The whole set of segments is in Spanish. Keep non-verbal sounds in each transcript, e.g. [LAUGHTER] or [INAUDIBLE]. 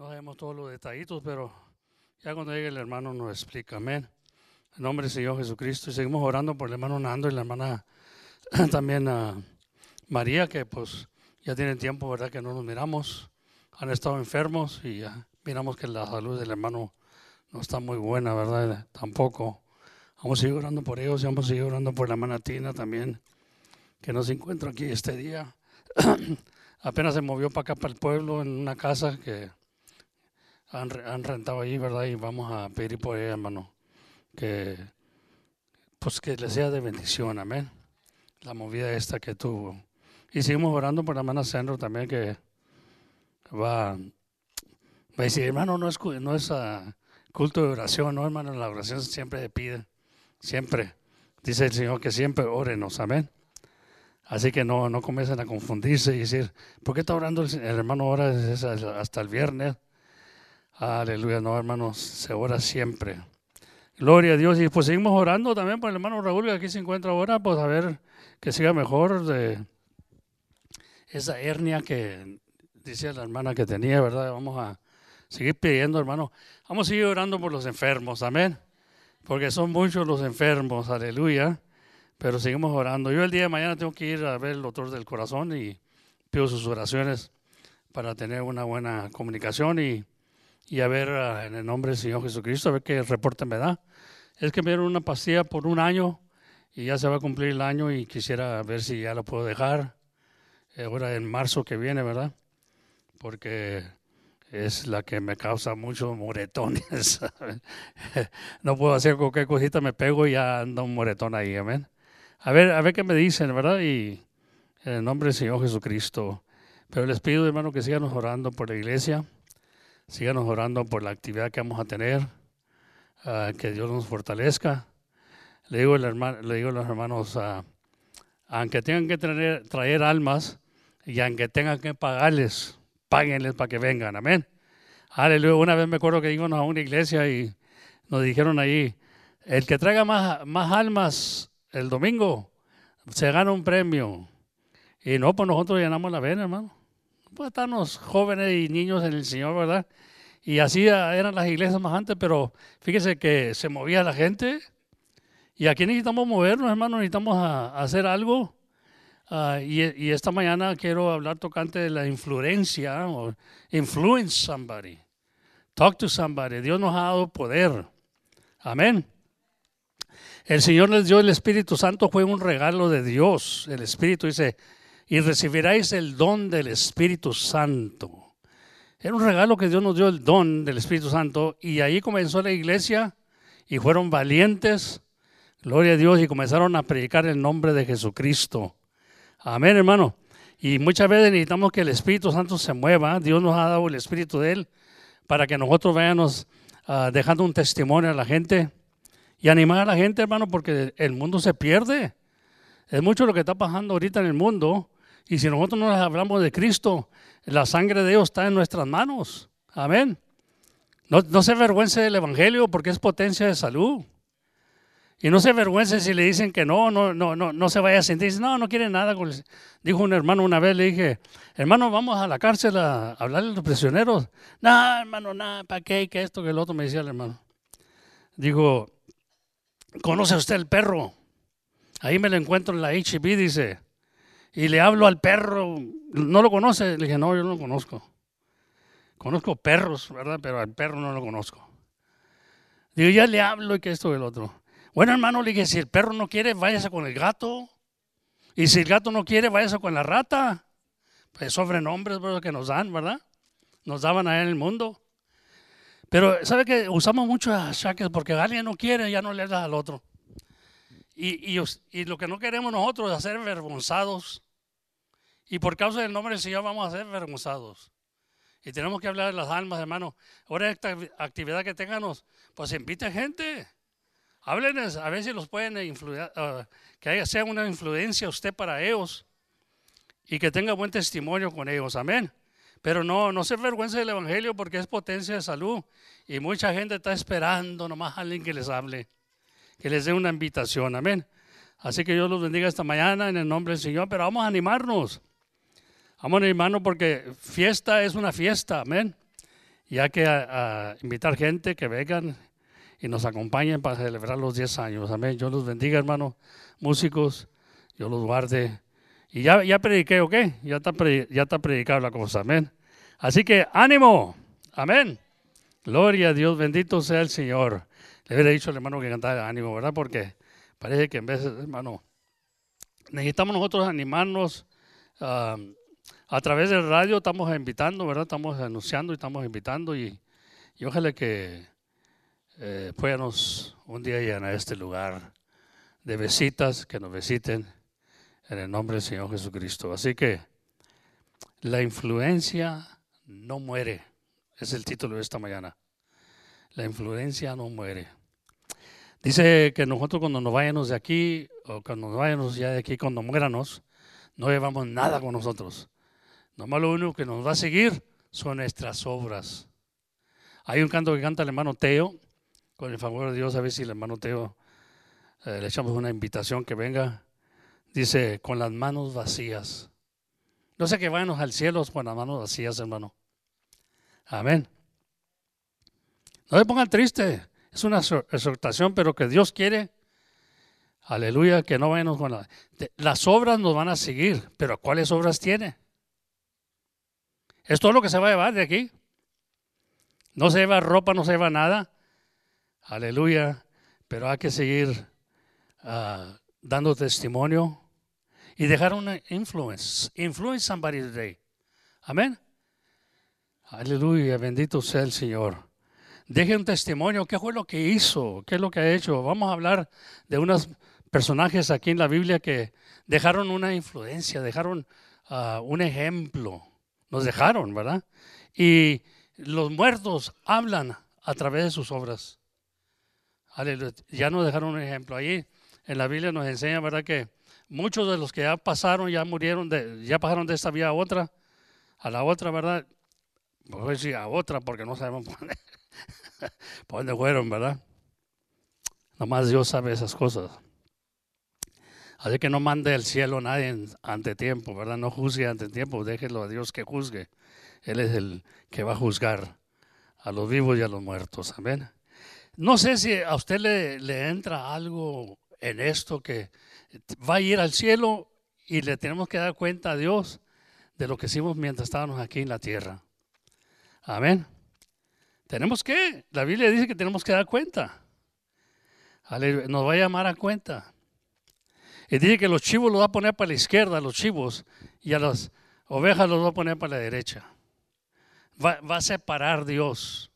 No sabemos todos los detallitos, pero ya cuando llegue el hermano nos explica. Amén. En nombre del Señor Jesucristo. Y seguimos orando por el hermano Nando y la hermana [CLEARS THROAT] también a María, que pues ya tienen tiempo, ¿verdad? Que no nos miramos. Han estado enfermos y ya miramos que la salud del hermano no está muy buena, ¿verdad? Tampoco. Vamos a seguir orando por ellos y vamos a seguir orando por la hermana Tina también, que no se encuentra aquí este día. [CLEARS THROAT] Apenas se movió para acá, para el pueblo, en una casa que han, rentado ahí, ¿verdad? Y vamos a pedir por ella, hermano, que pues que le sea de bendición, amén. La movida esta que tuvo. Y seguimos orando por la hermana Sandro también, que va, va a decir, hermano, no es, uh, culto de oración, no, hermano, la oración siempre le pide, siempre. Dice el Señor que siempre órenos, amén. Así que no, no comiencen a confundirse y decir, ¿por qué está orando el, el hermano ahora hasta el viernes? Aleluya, no, hermanos, se ora siempre. Gloria a Dios. Y pues seguimos orando también por el hermano Raúl, que aquí se encuentra ahora, pues a ver que siga mejor de esa hernia que decía la hermana que tenía, ¿verdad? Vamos a seguir pidiendo, hermano. Vamos a seguir orando por los enfermos, amén. Porque son muchos los enfermos, aleluya. Pero seguimos orando. Yo el día de mañana tengo que ir a ver el doctor del corazón y pido sus oraciones para tener una buena comunicación y y a ver uh, en el nombre del Señor Jesucristo, a ver qué reporte me da. Es que me dieron una pastilla por un año y ya se va a cumplir el año y quisiera ver si ya lo puedo dejar ahora en marzo que viene, ¿verdad? Porque es la que me causa muchos moretones. [LAUGHS] no puedo hacer cualquier cosita, me pego y ya anda un moretón ahí, amén. A ver, a ver qué me dicen, ¿verdad? Y en el nombre del Señor Jesucristo. Pero les pido, hermano, que sigan orando por la iglesia. Síganos orando por la actividad que vamos a tener, uh, que Dios nos fortalezca. Le digo, el hermano, le digo a los hermanos, uh, aunque tengan que traer, traer, almas y aunque tengan que pagarles, páguenles para que vengan, amén. Aleluya. Una vez me acuerdo que íbamos a una iglesia y nos dijeron ahí, el que traiga más, más almas el domingo se gana un premio. Y no, pues nosotros llenamos la vena, hermano pues estarnos jóvenes y niños en el Señor, ¿verdad? Y así eran las iglesias más antes, pero fíjese que se movía la gente. Y aquí necesitamos movernos, hermanos, necesitamos hacer algo. Y, y, esta mañana quiero hablar tocante de la influencia, o influence somebody. Talk to somebody. Dios nos ha dado poder. Amén. El Señor les dio el Espíritu Santo, fue un regalo de Dios. El Espíritu dice, y recibiréis el don del Espíritu Santo. Era un regalo que Dios nos dio el don del Espíritu Santo y ahí comenzó la iglesia y fueron valientes, gloria a Dios, y comenzaron a predicar el nombre de Jesucristo. Amén, hermano. Y muchas veces necesitamos que el Espíritu Santo se mueva. Dios nos ha dado el Espíritu de Él para que nosotros vayamos uh, dejando un testimonio a la gente y animar a la gente, hermano, porque el mundo se pierde. Es mucho lo que está pasando ahorita en el mundo y si nosotros no les hablamos de Cristo, la sangre de Dios está en nuestras manos. Amén. No, se avergüence del Evangelio porque es potencia de salud. Y no se avergüence si le dicen que no, no, no, no, no se vaya a sentir. Dice, no, no quiere nada. Dijo un hermano una vez, le dije, hermano, vamos a la cárcel a hablarle a los prisioneros. No, hermano, nada, ¿para qué? Que esto, que el otro, me decía el hermano. Dijo, ¿conoce usted el perro? Ahí me lo encuentro en la HB, dice y le hablo al perro, ¿no lo conoce? Le dije, no, yo no lo conozco. Conozco perros, ¿verdad? Pero al perro no lo conozco. Digo, ya le hablo y que esto y el otro. Bueno, hermano, le dije, si el perro no quiere, váyase con el gato. Y si el gato no quiere, váyase con la rata. Pues sobrenombres ¿verdad? que nos dan, ¿verdad? Nos daban allá en el mundo. Pero, ¿sabe que usamos mucho achaques porque alguien no quiere, ya no le da al otro? Y, lo que no queremos nosotros es ser avergonzados. Y por causa del nombre del Señor vamos a ser avergonzados. Y tenemos que hablar de las almas, hermano. Ahora esta actividad que tengamos, pues invite gente. Háblenles, a ver si los pueden influir, uh, que haya, sea una influencia usted para ellos y que tenga buen testimonio con ellos. Amén. Pero no, no se avergüence del Evangelio porque es potencia de salud y mucha gente está esperando nomás a alguien que les hable que les dé una invitación. Amén. Así que Dios los bendiga esta mañana en el nombre del Señor, pero vamos a animarnos. Vamos a animarnos porque fiesta es una fiesta. Amén. Y hay que a, invitar gente que vengan y nos acompañen para celebrar los 10 años. Amén. Yo los bendiga, hermano. Músicos, yo los guarde. Y ya, ya prediqué, ¿ok? Ya está, ya está predicada la cosa. Amén. Así que ánimo. Amén. Gloria a Dios, bendito sea el Señor. Le hubiera dicho al hermano que cantara ánimo, ¿verdad? Porque parece que en vez, hermano, necesitamos nosotros animarnos. A través del radio estamos invitando, ¿verdad? Estamos anunciando y estamos invitando y, ojalá que eh, un día ir a este lugar de visitas, que nos visiten en el nombre del Señor Jesucristo. Así que la influencia no muere, es el título de esta mañana. La influencia no muere. Dice que nosotros cuando nos vayamos de aquí, o cuando nos vayamos ya de aquí, cuando muéranos, no llevamos nada con nosotros. Nomás lo único que nos va a seguir son nuestras obras. Hay un canto que canta el hermano Teo, con el favor de Dios, a ver si el hermano Teo eh, le echamos una invitación que venga. Dice, con las manos vacías. No sé que vayamos al cielo con las manos vacías, hermano. Amén. No se pongan triste. Es una exhortación, pero que Dios quiere. Aleluya, que no vayamos con Las obras nos van a seguir, pero ¿cuáles obras tiene? Es todo lo que se va a llevar de aquí. No se lleva ropa, no se lleva nada. Aleluya. Pero hay que seguir ah, dando testimonio y dejar una influence. Influence somebody today. Amén. Aleluya. Bendito sea el Señor. Deje un testimonio. ¿Qué fue lo que hizo? ¿Qué es lo que ha hecho? Vamos a hablar de unos personajes aquí en la Biblia que dejaron una influencia, dejaron ah, un ejemplo. Nos dejaron, ¿verdad? Y los muertos hablan a través de sus obras. Ya nos dejaron un ejemplo. Ahí en la Biblia nos enseña, ¿verdad? Que muchos de los que ya pasaron, ya murieron, de, ya pasaron de esta vida a otra, a la otra, ¿verdad? Voy a decir a otra porque no sabemos por [LAUGHS] por dónde fueron, ¿verdad? Nomás Dios sabe esas cosas. Así que no mande al cielo nadie ante tiempo, ¿verdad? No juzgue ante tiempo, déjelo a Dios que juzgue. Él es el que va a juzgar a los vivos y a los muertos. Amén. No sé si a usted le, le entra algo en esto que va a ir al cielo y le tenemos que dar cuenta a Dios de lo que hicimos mientras estábamos aquí en la tierra. Amén. Tenemos que, la Biblia dice que tenemos que dar cuenta. Nos va a llamar a cuenta. Y dice que los chivos los va a poner para la izquierda, los chivos, y a las ovejas los va a poner para la derecha. Va, a separar Dios.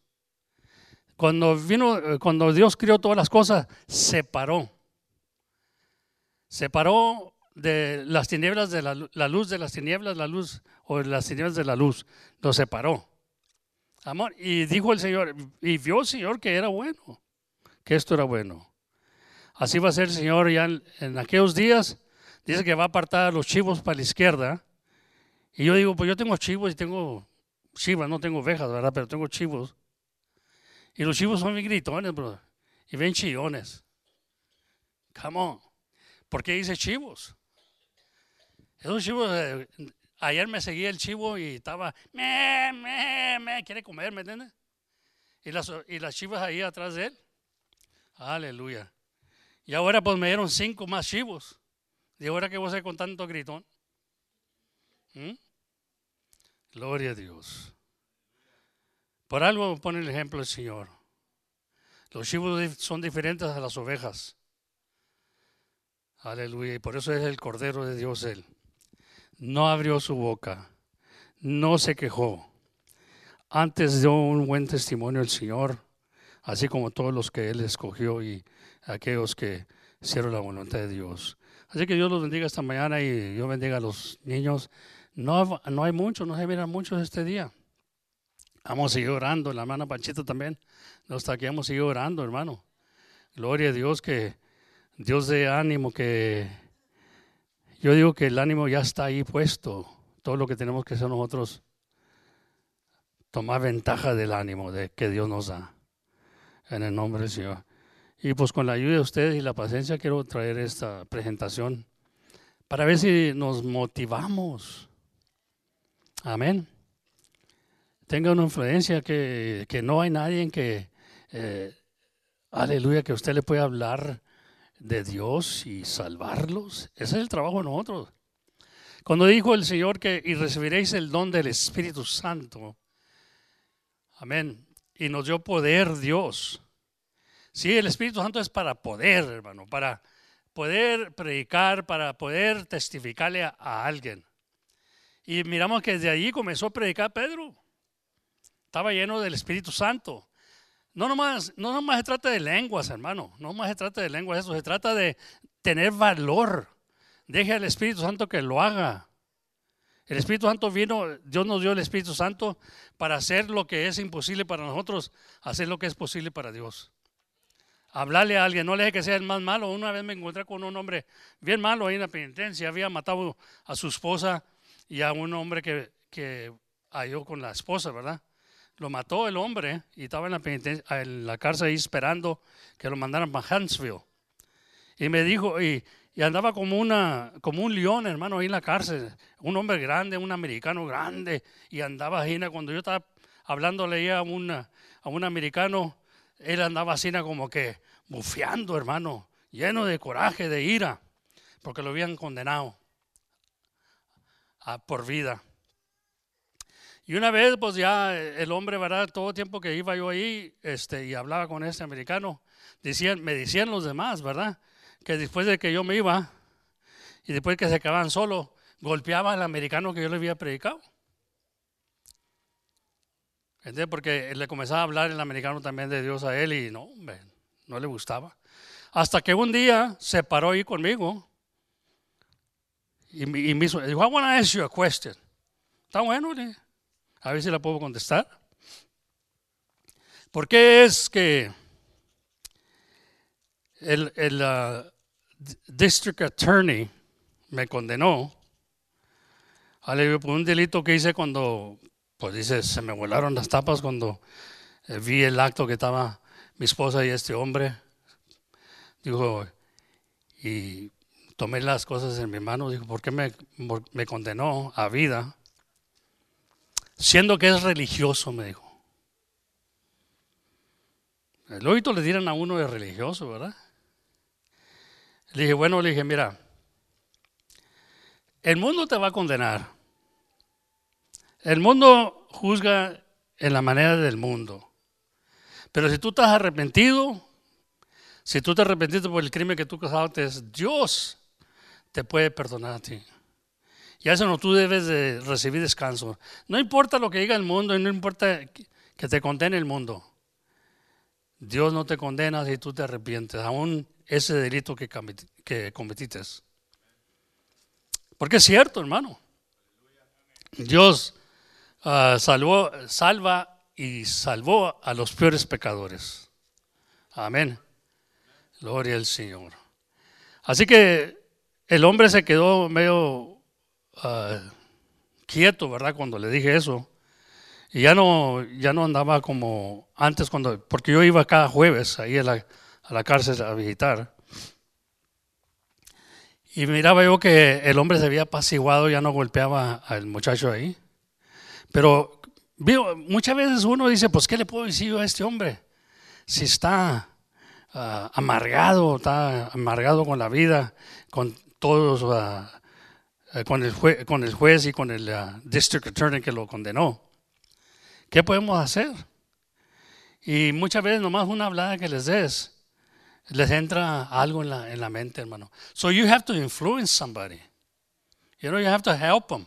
Cuando vino, cuando Dios crió todas las cosas, separó. Separó de las tinieblas de la, la luz de las tinieblas, la luz, o las tinieblas de la luz. Lo separó. Amor. Y dijo el Señor, y vio el Señor que era bueno, que esto era bueno. Así va a ser el Señor ya en, aquellos días. Dice que va a apartar a los chivos para la izquierda. Y yo digo, pues yo tengo chivos y tengo chivas, no tengo ovejas, ¿verdad? Pero tengo chivos. Y los chivos son muy gritones, bro. Y ven chillones. Come on. ¿Por qué dice chivos? Esos chivos, eh, ayer me seguía el chivo y estaba, me, me, me, quiere comer, ¿me entiendes? Y las, y las chivas ahí atrás de él. Aleluya. Y ahora pues me dieron cinco más chivos. ¿Y ahora qué voy a hacer con tanto gritón? ¿Mm? Gloria a Dios. Por algo pone el ejemplo el Señor. Los chivos son diferentes a las ovejas. Aleluya. Y por eso es el Cordero de Dios Él. No abrió su boca. No se quejó. Antes dio un buen testimonio el Señor, así como todos los que Él escogió y aquellos que hicieron la voluntad de Dios. Así que Dios los bendiga esta mañana y Dios bendiga a los niños. No, no hay muchos, no se miran muchos este día. Vamos a orando, la hermana Panchita también. No está aquí, vamos a seguir orando, hermano. Gloria a Dios que Dios dé ánimo, que yo digo que el ánimo ya está ahí puesto. Todo lo que tenemos que hacer nosotros, tomar ventaja del ánimo de que Dios nos da. En el nombre del Señor. Y pues con la ayuda de ustedes y la paciencia quiero traer esta presentación para ver si nos motivamos. Amén. tenga una influencia, que, que no hay nadie en que, eh, aleluya, que usted le pueda hablar de Dios y salvarlos. Ese es el trabajo de nosotros. Cuando dijo el Señor que y recibiréis el don del Espíritu Santo, amén, y nos dio poder Dios. Sí, el Espíritu Santo es para poder, hermano, para poder predicar, para poder testificarle a, alguien. Y miramos que desde allí comenzó a predicar Pedro. Estaba lleno del Espíritu Santo. No nomás, no nomás se trata de lenguas, hermano. No nomás se trata de lenguas, eso se trata de tener valor. Deje al Espíritu Santo que lo haga. El Espíritu Santo vino, Dios nos dio el Espíritu Santo para hacer lo que es imposible para nosotros, hacer lo que es posible para Dios. Hablarle a alguien, no le deje que sea el más malo. Una vez me encontré con un hombre bien malo ahí en la penitencia, había matado a su esposa y a un hombre que, que halló con la esposa, ¿verdad? Lo mató el hombre y estaba en la, en la cárcel ahí esperando que lo mandaran para Huntsville. Y me dijo, y, andaba como, una, como un león, hermano, ahí en la cárcel. Un hombre grande, un americano grande. Y andaba ahí, cuando yo estaba hablándole a, una, a un americano, él andaba así como que bufeando, hermano, lleno de coraje, de ira, porque lo habían condenado a, por vida. Y una vez, pues ya el hombre, ¿verdad? Todo el tiempo que iba yo ahí este, y hablaba con este americano, decían, me decían los demás, ¿verdad? Que después de que yo me iba y después que se quedaban solo, golpeaba al americano que yo le había predicado. ¿Entiendes? Porque le comenzaba a hablar el americano también de Dios a él y no, no le gustaba. Hasta que un día se paró ahí conmigo y, me dijo, I want to ask you a question. Está bueno, ¿le? A ver si la puedo contestar. ¿Por qué es que el, uh, district attorney me condenó por un delito que hice cuando, pues dice, se me volaron las tapas cuando eh, vi el acto que estaba mi esposa y este hombre. Dijo, y tomé las cosas en mi mano, dijo, ¿por qué me, me condenó a vida? Siendo que es religioso, me dijo. El oído le dieron a uno de religioso, ¿verdad? Le dije, bueno, le dije, mira, el mundo te va a condenar. El mundo juzga en la manera del mundo. Pero si tú estás arrepentido, si tú te arrepentiste por el crimen que tú causaste, Dios te puede perdonar a ti. Y eso no, tú debes de recibir descanso. No importa lo que diga el mundo y no importa que te condene el mundo. Dios no te condena si tú te arrepientes, aún ese delito que, que cometiste. Porque es cierto, hermano. Dios uh, salvó, salva y salvó a los peores pecadores. Amén. Gloria al Señor. Así que el hombre se quedó medio Ah, quieto, ¿verdad? Cuando le dije eso. Y ya no, ya no andaba como antes, cuando, porque yo iba cada jueves ahí a la, a la cárcel a visitar. Y miraba yo que el hombre se había apaciguado, ya no golpeaba al muchacho ahí. Pero vio, muchas veces uno dice, pues, ¿qué le puedo decir yo a este hombre? Si está ah, amargado, está amargado con la vida, con todos uh, eh, con, el con el juez y con el uh, district attorney que lo condenó. ¿Qué podemos hacer? Y muchas veces nomás una hablada que les des, les entra algo en la, en la mente, hermano. So you have to influence somebody. You know, you have to help them.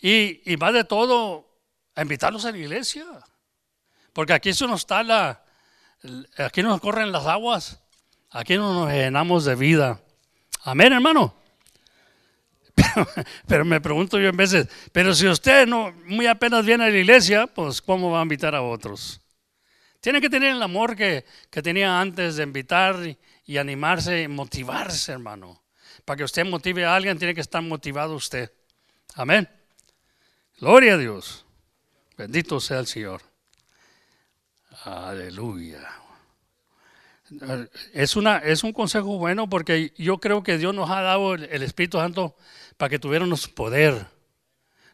Y, y va de todo a invitarlos a la iglesia. Porque aquí se nos está la, aquí nos corren las aguas, aquí no nos llenamos de vida. Amén, hermano. [LAUGHS] Pero, me pregunto yo en veces, pero si usted no muy apenas viene a la iglesia, pues ¿cómo va a invitar a otros? Tiene que tener el amor que, tenía antes de invitar y, animarse y motivarse, hermano. Para que usted motive a alguien, tiene que estar motivado usted. Amén. Gloria a Dios. Bendito sea el Señor. Aleluya. Es, una, es un consejo bueno porque yo creo que Dios nos ha dado el Espíritu Santo para que tuviéramos poder.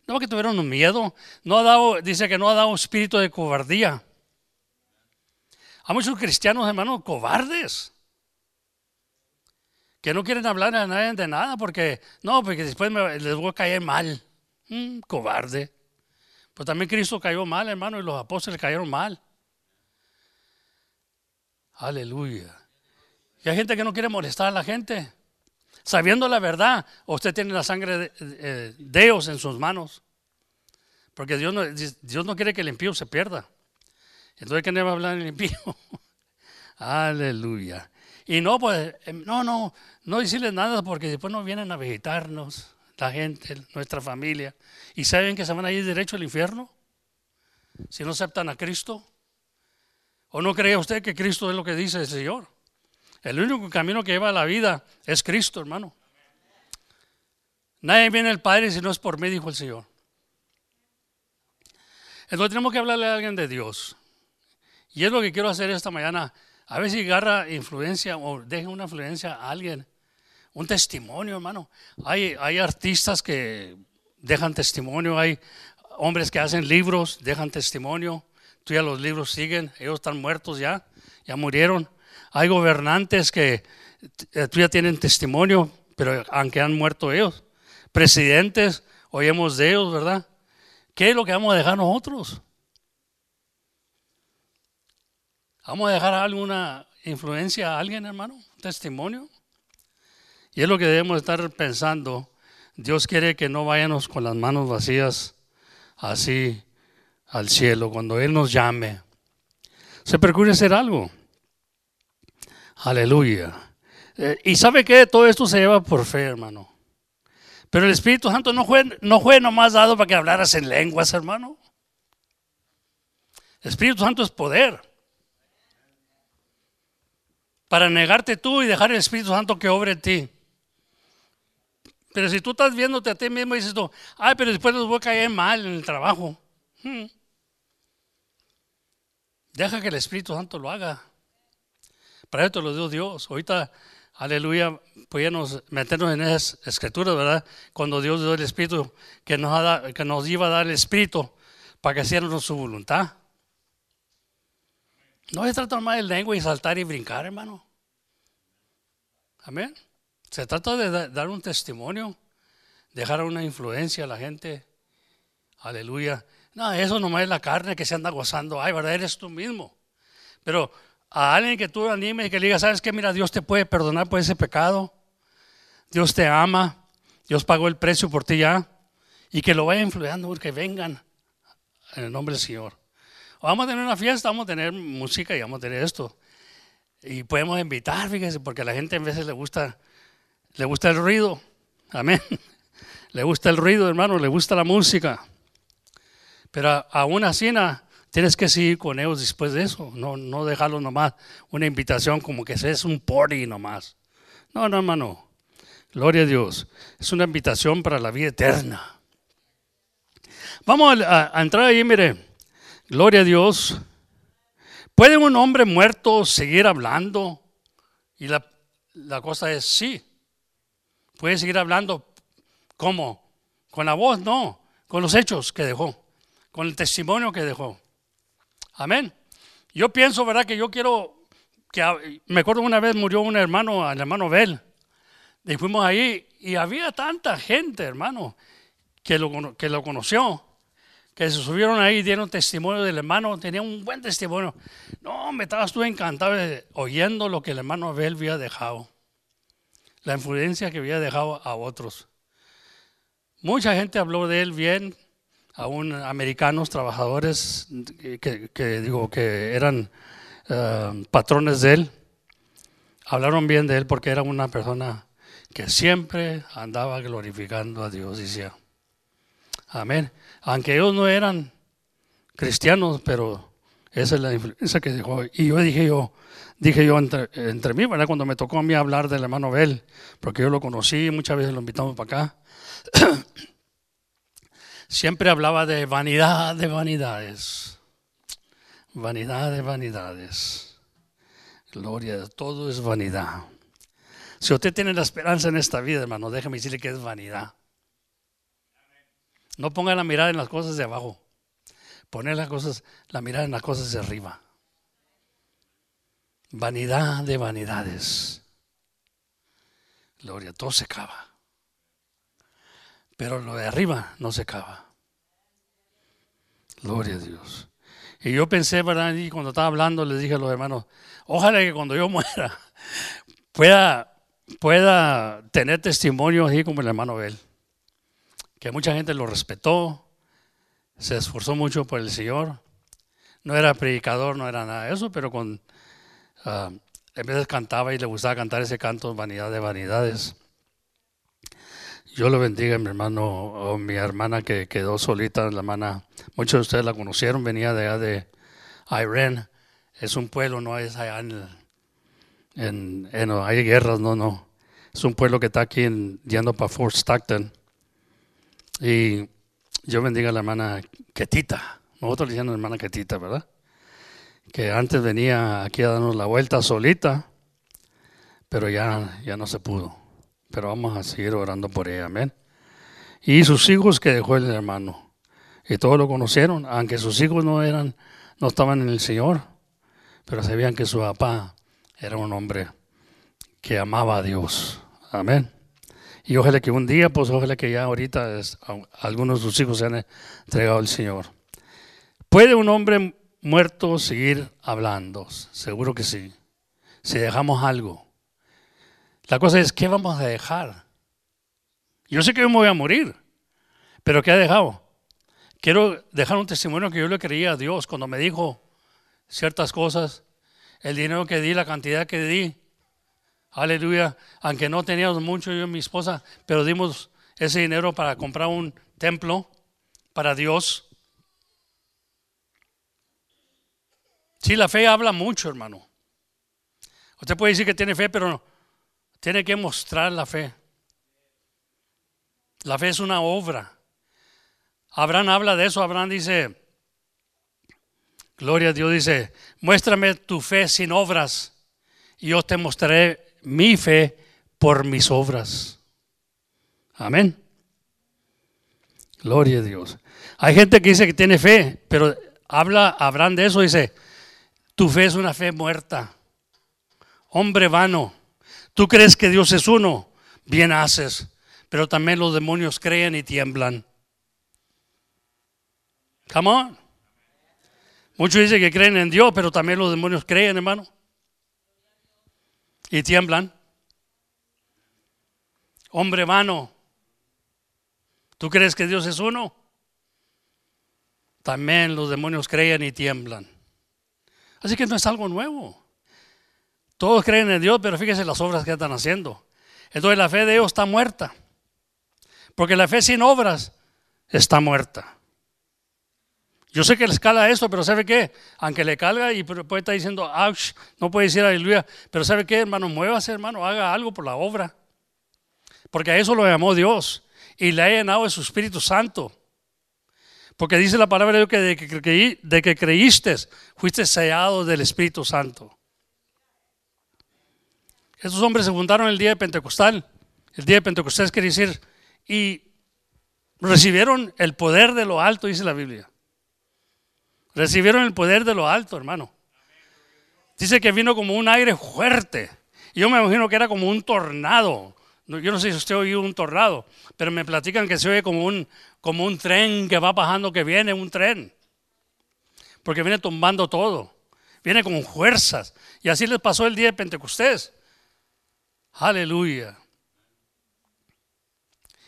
No que tuvieron un miedo. No ha dado, dice que no ha dado espíritu de cobardía. Hay muchos cristianos, hermanos, cobardes. Que no quieren hablar a nadie de nada porque, no, porque después les voy a caer mal. Mm, cobarde. Pues también Cristo cayó mal, hermano, y los apóstoles cayeron mal. Aleluya. Y hay gente que no quiere molestar a la gente. Sabiendo la verdad, usted tiene la sangre de, eh, Dios en sus manos. Porque Dios no, Dios no quiere que el impío se pierda. Entonces, ¿qué va a hablar el impío? [LAUGHS] Aleluya. Y no, pues, em, no, no, no decirles nada porque después no vienen a visitarnos la gente, nuestra familia. ¿Y saben que se van a ir derecho al infierno? Si no aceptan a Cristo. ¿O no cree usted que Cristo es lo que dice el Señor? El único camino que lleva a la vida es Cristo, hermano. Nadie viene al Padre si no es por mí, dijo el Señor. Entonces tenemos que hablarle a alguien de Dios. Y es lo que quiero hacer esta mañana. A ver si agarra influencia o deja una influencia a alguien. Un testimonio, hermano. Hay, hay artistas que dejan testimonio, hay hombres que hacen libros, dejan testimonio. Tú ya los libros siguen, ellos están muertos ya, ya murieron. Hay gobernantes que eh, ya tienen testimonio, pero aunque han muerto ellos. Presidentes, oímos de ellos, ¿verdad? ¿Qué es lo que vamos a dejar nosotros? ¿Vamos a dejar alguna influencia a alguien, hermano? ¿Un testimonio? Y es lo que debemos estar pensando. Dios quiere que no vayamos con las manos vacías así al cielo cuando Él nos llame. Se procure hacer algo. Aleluya. Eh, y sabe que todo esto se lleva por fe, hermano. Pero el Espíritu Santo no fue, no fue nomás dado para que hablaras en lenguas, hermano. El Espíritu Santo es poder. Para negarte tú y dejar el Espíritu Santo que obre en ti. Pero si tú estás viéndote a ti mismo y dices tú, ay, pero después los voy a caer mal en el trabajo. Hmm. Deja que el Espíritu Santo lo haga. Para esto lo dio Dios. Ahorita, aleluya, podíamos meternos en esas escrituras, ¿verdad? Cuando Dios dio el Espíritu, que nos, que nos iba a dar el Espíritu para que hiciéramos su voluntad. No se trata más de lengua y saltar y brincar, hermano. Amén. Se trata de dar un testimonio, dejar una influencia a la gente. Aleluya. No, eso nomás es la carne que se anda gozando. Ay, ¿verdad? Eres tú mismo. Pero a alguien que tú animes y que le digas, ¿sabes qué? Mira, Dios te puede perdonar por ese pecado. Dios te ama. Dios pagó el precio por ti ya. Y que lo vaya influyendo, porque vengan en el nombre del Señor. vamos a tener una fiesta, vamos a tener música y vamos a tener esto. Y podemos invitar, fíjese, porque a la gente a veces le gusta, le gusta el ruido. Amén. [LAUGHS] Le gusta el ruido, hermano, le gusta la música. Pero aún así, Tienes que seguir con ellos después de eso, no, no dejarlo nomás una invitación como que es un party nomás. No, no, hermano. Gloria a Dios. Es una invitación para la vida eterna. Vamos a, entrar ahí, mire. Gloria a Dios. ¿Puede un hombre muerto seguir hablando? Y la, la cosa es sí. Puede seguir hablando. ¿Cómo? Con la voz, no. Con los hechos que dejó. Con el testimonio que dejó. Amén. Yo pienso, ¿verdad? Que yo quiero, que me acuerdo una vez murió un hermano, el hermano Bel, y fuimos ahí y había tanta gente, hermano, que lo, que lo conoció, que se subieron ahí y dieron testimonio del hermano, tenía un buen testimonio. No, me estabas tú encantado oyendo lo que el hermano Bel había dejado, la influencia que había dejado a otros. Mucha gente habló de él bien, aún americanos trabajadores que, digo que eran eh, patrones de él, hablaron bien de él porque era una persona que siempre andaba glorificando a Dios, decía. Amén. Aunque ellos no eran cristianos, pero esa es la influencia que dejó. Y yo dije yo, dije yo entre, entre mí. Cuando me tocó a mí hablar del hermano Bel, porque yo lo conocí, muchas veces lo invitamos para acá. [COUGHS] siempre hablaba de vanidad de vanidades. Vanidad de vanidades. Gloria, todo es vanidad. Si usted tiene la esperanza en esta vida, hermano, déjeme decirle que es vanidad. No pongan la mirada en las cosas de abajo. Poner las cosas, la mirada en las cosas de arriba. Vanidad de vanidades. Gloria, todo se acaba. Pero lo de arriba no se acaba. Gloria a Dios. Y yo pensé, ¿verdad? Y cuando estaba hablando, les dije a los hermanos, ojalá que cuando yo [LAUGHS] muera pueda, pueda tener testimonio así como el hermano Bel. Que mucha gente lo respetó, se esforzó mucho por el Señor. No era predicador, no era nada de eso, pero con, uh, en veces cantaba y le gustaba cantar ese canto, Vanidad de Vanidades. Yo lo bendiga, mi hermano o mi hermana que quedó solita, la hermana, muchos de ustedes la conocieron, venía de allá de. Es un pueblo, no es allá en, en, hay guerras, no, no. Es un pueblo que está aquí en, yendo para Fort Stockton. Y yo bendiga a la hermana Ketita. Nosotros le decíamos hermana Ketita, ¿verdad? Que antes venía aquí a darnos la vuelta solita, pero ya, ya no se pudo pero vamos a seguir orando por ella, amén. Y sus hijos que dejó el hermano, y todos lo conocieron, aunque sus hijos no eran, no estaban en el Señor, pero sabían que su papá era un hombre que amaba a Dios, amén. Y ojalá que un día, pues ojalá que ya ahorita algunos de sus hijos se han entregado al Señor. ¿Puede un hombre muerto seguir hablando? Seguro que sí. Si dejamos algo. La cosa es, ¿qué vamos a dejar? Yo sé que yo me voy a morir, pero ¿qué ha dejado? Quiero dejar un testimonio que yo le creía a Dios cuando me dijo ciertas cosas, el dinero que di, la cantidad que di. Aleluya, aunque no teníamos mucho yo y mi esposa, pero dimos ese dinero para comprar un templo para Dios. Sí, la fe habla mucho, hermano. Usted puede decir que tiene fe, pero no, tiene que mostrar la fe. La fe es una obra. Abraham habla de eso. Abraham dice, Gloria a Dios dice, muéstrame tu fe sin obras y yo te mostraré mi fe por mis obras. Amén. Gloria a Dios. Hay gente que dice que tiene fe, pero habla Abraham de eso, dice, tu fe es una fe muerta. Hombre vano. Tú crees que Dios es uno, bien haces, pero también los demonios creen y tiemblan. Come on. Muchos dicen que creen en Dios, pero también los demonios creen, hermano. Y tiemblan. Hombre vano. ¿Tú crees que Dios es uno? También los demonios creen y tiemblan. Así que no es algo nuevo. Todos creen en Dios, pero fíjense las obras que están haciendo. Entonces la fe de ellos está muerta. Porque la fe sin obras está muerta. Yo sé que les cala esto, pero ¿sabe qué? Aunque le calga y puede estar diciendo, ouch, no puede decir aleluya, pero ¿sabe qué, hermano? Muévase, hermano, haga algo por la obra. Porque a eso lo llamó Dios y le ha llenado de su Espíritu Santo. Porque dice la palabra de Dios que de que, de que creíste, fuiste sellado del Espíritu Santo. Estos hombres se fundaron el día de Pentecostal. El día de Pentecostal quiere decir, y recibieron el poder de lo alto, dice la Biblia. Recibieron el poder de lo alto, hermano. Dice que vino como un aire fuerte. yo me imagino que era como un tornado. Yo no sé si usted oído un tornado, pero me platican que se oye como un, como un tren que va bajando, que viene un tren. Porque viene tumbando todo. Viene con fuerzas. Y así les pasó el día de Pentecostés. Aleluya.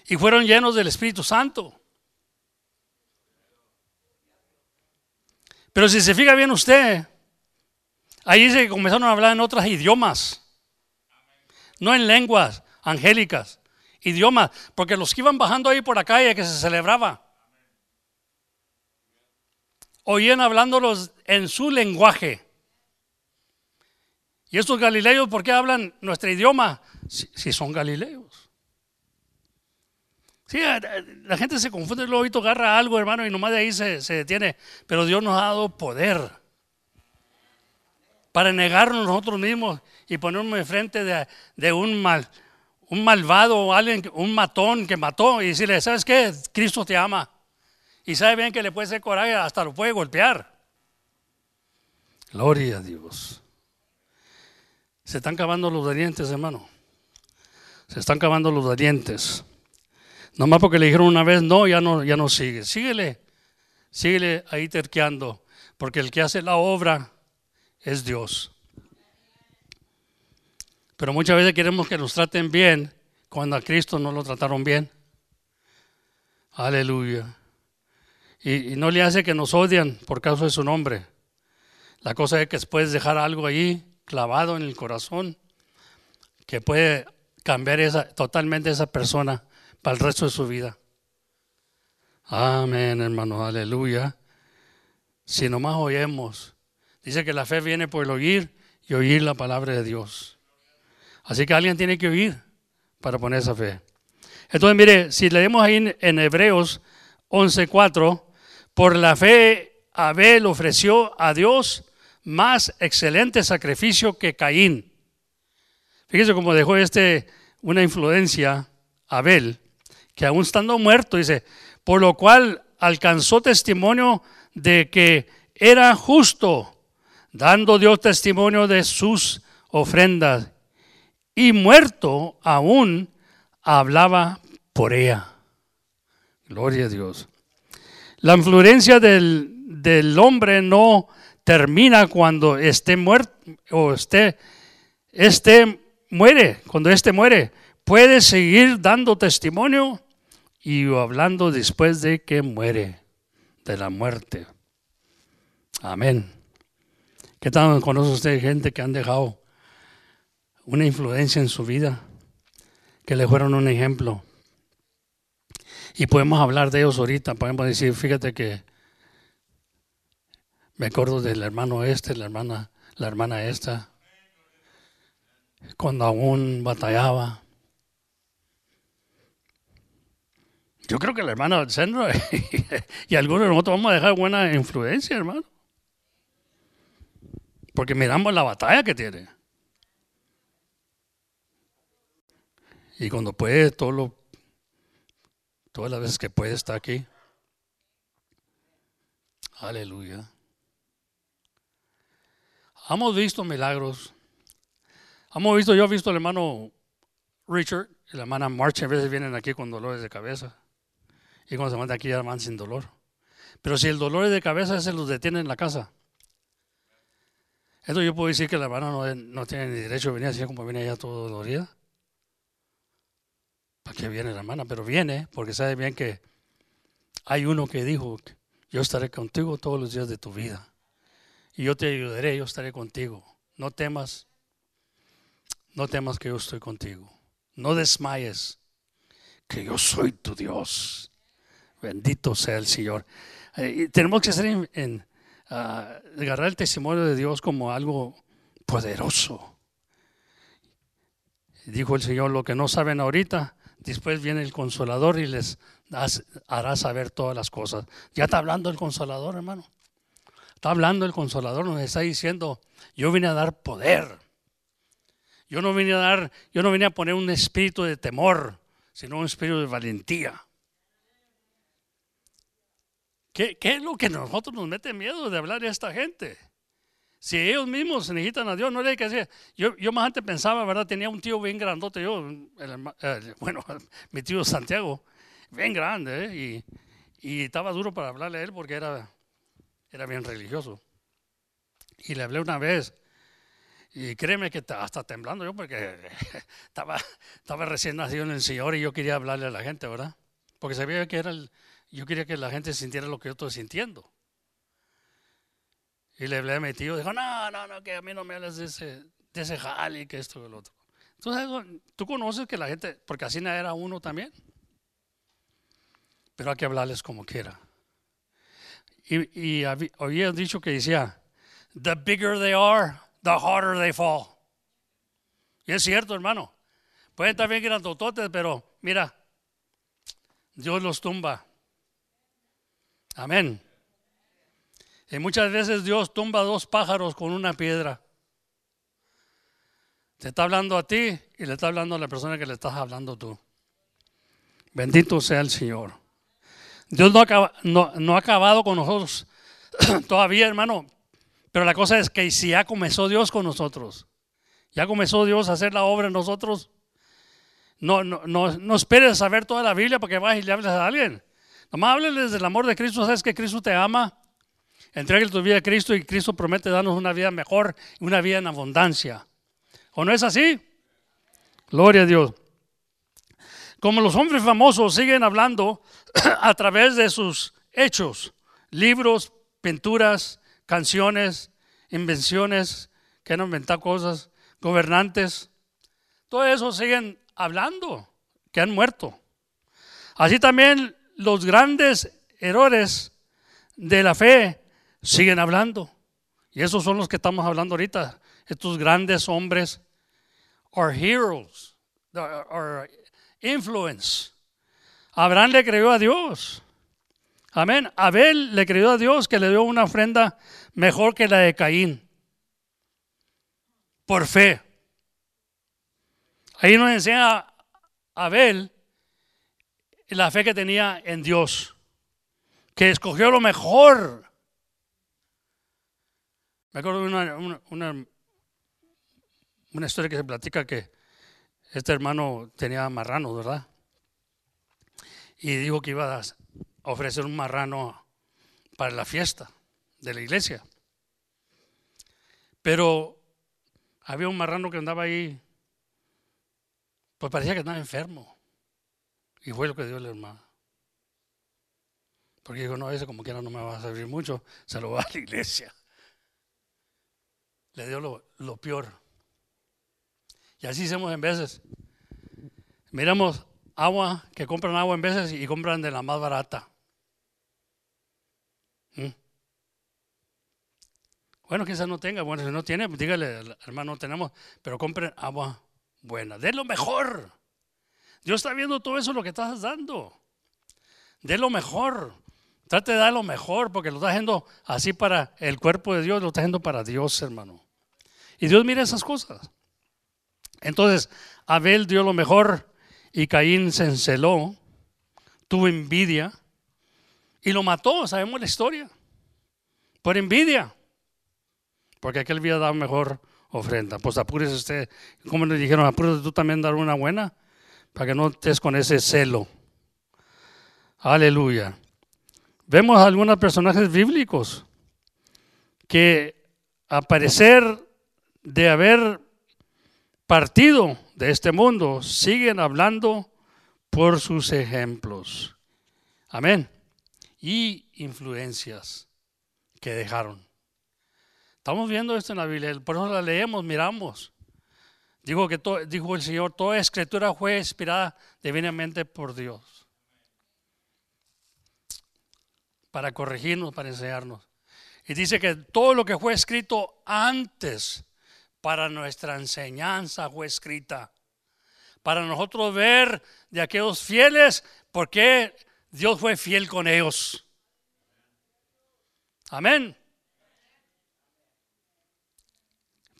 Y fueron llenos del Espíritu Santo. Pero si se fija bien usted, ahí dice que comenzaron a hablar en otros idiomas, no en lenguas angélicas, idiomas, porque los que iban bajando ahí por la calle que se celebraba, oían hablándolos en su lenguaje. ¿Y estos galileos por qué hablan nuestro idioma? Si, son galileos. Sí, la gente se confunde, oído agarra algo, hermano, y nomás de ahí se, detiene. Pero Dios nos ha dado poder para negarnos nosotros mismos y ponernos enfrente de, de un mal, un malvado, alguien, un matón que mató y decirle, ¿sabes qué? Cristo te ama. Y sabe bien que le puede hacer coraje, hasta lo puede golpear. Gloria a Dios. Se están cavando los dientes, hermano. Se están cavando los dientes. Nomás porque le dijeron una vez no, ya no, ya no sigue. Síguele. Síguele ahí terqueando. Porque el que hace la obra es Dios. Pero muchas veces queremos que nos traten bien cuando a Cristo no lo trataron bien. Aleluya. Y, no le hace que nos odian por causa de su nombre. La cosa es que puedes dejar algo ahí clavado en el corazón que puede cambiar esa, totalmente esa persona para el resto de su vida. Amén, hermano, aleluya. Si nomás oímos, dice que la fe viene por el oír y oír la palabra de Dios. Así que alguien tiene que oír para poner esa fe. Entonces, mire, si leemos ahí en, Hebreos 11:4, por la fe Abel ofreció a Dios más excelente sacrificio que Caín. Fíjese cómo dejó este una influencia Abel, que aún estando muerto, dice, por lo cual alcanzó testimonio de que era justo, dando Dios testimonio de sus ofrendas, y muerto aún hablaba por ella. Gloria a Dios. La influencia del, del hombre no termina cuando esté muerto o esté, este muere, cuando éste muere. Puede seguir dando testimonio y hablando después de que muere, de la muerte. Amén. ¿Qué tal conoce usted gente que han dejado una influencia en su vida? Que le fueron un ejemplo. Y podemos hablar de ellos ahorita, podemos decir, fíjate que me acuerdo del hermano este, la hermana, la hermana esta, cuando aún batallaba. Yo creo que la hermana Sandra [LAUGHS] y algunos de nosotros vamos a dejar buena influencia, hermano. Porque miramos la batalla que tiene. Y cuando puede, todo lo, todas las veces que puede, está aquí. Aleluya. Hemos visto milagros. Hemos visto, yo he visto al hermano Richard y la hermana March, a veces vienen aquí con dolores de cabeza. Y cuando se van de aquí ya van sin dolor. Pero si el dolor es de cabeza, se los detiene en la casa. Entonces yo puedo decir que la hermana no, tiene ni derecho a venir así como viene ella todo dolorida. ¿Para qué viene la hermana? Pero viene porque sabe bien que hay uno que dijo, yo estaré contigo todos los días de tu vida y yo te ayudaré, yo estaré contigo. No temas, no temas que yo estoy contigo. No desmayes, que yo soy tu Dios. Bendito sea el Señor. Eh, tenemos que hacer en, ah, agarrar el testimonio de Dios como algo poderoso. Dijo el Señor, lo que no saben ahorita, después viene el consolador y les hará saber todas las cosas. Ya está hablando el consolador, hermano. Está hablando el consolador, nos está diciendo, yo vine a dar poder. Yo no vine a dar, yo no vine a poner un espíritu de temor, sino un espíritu de valentía. ¿Qué, es lo que a nosotros nos mete miedo de hablar a esta gente? Si ellos mismos necesitan a Dios, no le hay que decir. Yo, yo más antes pensaba, ¿verdad? Tenía un tío bien grandote, yo, [LAUGHS] bueno, mi tío Santiago, bien grande, ¿eh? y, y estaba duro para hablarle a él porque era era bien religioso. Y le hablé una vez, y créeme que hasta temblando yo, porque [LAUGHS] estaba, estaba recién nacido en el Señor y yo quería hablarle a la gente, ¿verdad? Porque sabía que era el, yo quería que la gente sintiera lo que yo estoy sintiendo. Y le hablé a mi tío, dijo, no, no, no, que a mí no me hables de ese, de ese jali, que esto y lo otro. Entonces, tú conoces que la gente, porque así era uno también, pero hay que hablarles como quiera. Y, y había dicho que decía, the bigger they are, the harder they fall. Y es cierto, hermano. Pueden estar bien grandototes, pero mira, Dios los tumba. Amén. Y muchas veces Dios tumba dos pájaros con una piedra. Te está hablando a ti y le está hablando a la persona que le estás hablando tú. Bendito sea el Señor. Dios no, acaba, no, no ha acabado con nosotros [CLEARS THROAT] todavía, hermano. Pero la cosa es que si ya comenzó Dios con nosotros, ya comenzó Dios a hacer la obra en nosotros, no, no, no, no esperes saber toda la Biblia para que vayas y le hables a alguien. Nomás hábleles del amor de Cristo, sabes que Cristo te ama. Entregue tu vida a Cristo y Cristo promete darnos una vida mejor, una vida en abundancia. ¿O no es así? Gloria a Dios. Como los hombres famosos siguen hablando [COUGHS] a través de sus hechos, libros, pinturas, canciones, invenciones, que han inventado cosas, gobernantes, todo eso siguen hablando, que han muerto. Así también los grandes errores de la fe siguen hablando. Y esos son los que estamos hablando ahorita. Estos grandes hombres, or heroes, or influence. Abraham le creyó a Dios. Amén. Abel le creyó a Dios que le dio una ofrenda mejor que la de Caín. Por fe. Ahí nos enseña Abel la fe que tenía en Dios, que escogió lo mejor. Me acuerdo de una, una, una, historia que se platica que este hermano tenía marrano, ¿verdad? Y dijo que iba a ofrecer un marrano para la fiesta de la iglesia. Pero había un marrano que andaba ahí, pues parecía que estaba enfermo. Y fue lo que dio el hermano. Porque dijo, no, ese como quiera no me va a servir mucho, se lo va a la iglesia. Le dio lo, lo peor. Y así hacemos en veces. Miramos agua, que compran agua en veces y compran de la más barata. ¿Mm? Bueno, quizás no tenga, bueno, si no tiene, dígale, hermano, no tenemos, pero compren agua buena, de lo mejor. Dios está viendo todo eso lo que estás dando. De lo mejor. Trate de dar lo mejor porque lo está haciendo así para el cuerpo de Dios, lo está haciendo para Dios, hermano. Y Dios mira esas cosas. Entonces, Abel dio lo mejor y Caín se enceló, tuvo envidia y lo mató, sabemos la historia. Por envidia. Porque aquel había dado mejor ofrenda. Pues apúrese usted, como le dijeron, apúrese tú también dar una buena para que no estés con ese celo. Aleluya. Vemos algunos personajes bíblicos que a parecer de haber partido de este mundo siguen hablando por sus ejemplos. Amén. Y influencias que dejaron. Estamos viendo esto en la Biblia, por eso la leemos, miramos. Digo que dijo el Señor, toda escritura fue inspirada divinamente por Dios. Para corregirnos, para enseñarnos. Y dice que todo lo que fue escrito antes para nuestra enseñanza fue escrita. Para nosotros ver de aquellos fieles, por qué Dios fue fiel con ellos. Amén.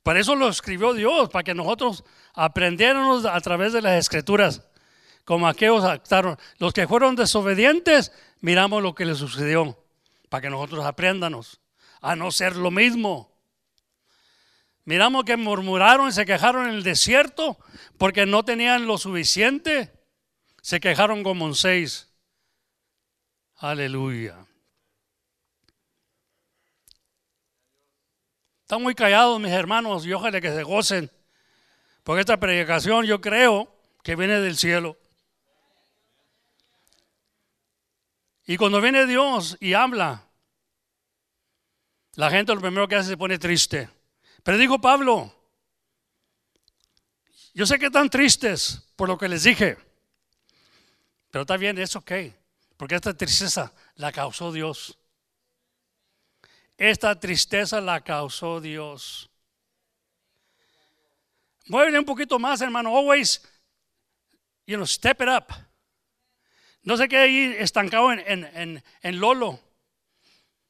Para eso lo escribió Dios, para que nosotros aprendiéramos a través de las escrituras, como aquellos actaron. Los que fueron desobedientes, miramos lo que les sucedió, para que nosotros aprendamos a no ser lo mismo. Miramos que murmuraron y se quejaron en el desierto porque no tenían lo suficiente. Se quejaron como seis. Aleluya. Están muy callados mis hermanos y ojalá que se gocen. Porque esta predicación yo creo que viene del cielo. Y cuando viene Dios y habla, la gente lo primero que hace se pone triste. Pero dijo Pablo, yo sé que están tristes por lo que les dije, pero está bien, es ok, porque esta tristeza la causó Dios. Esta tristeza la causó Dios. Muévele un poquito más, hermano. Always, you know, step it up. No se quede ahí estancado en, en, en, en Lolo.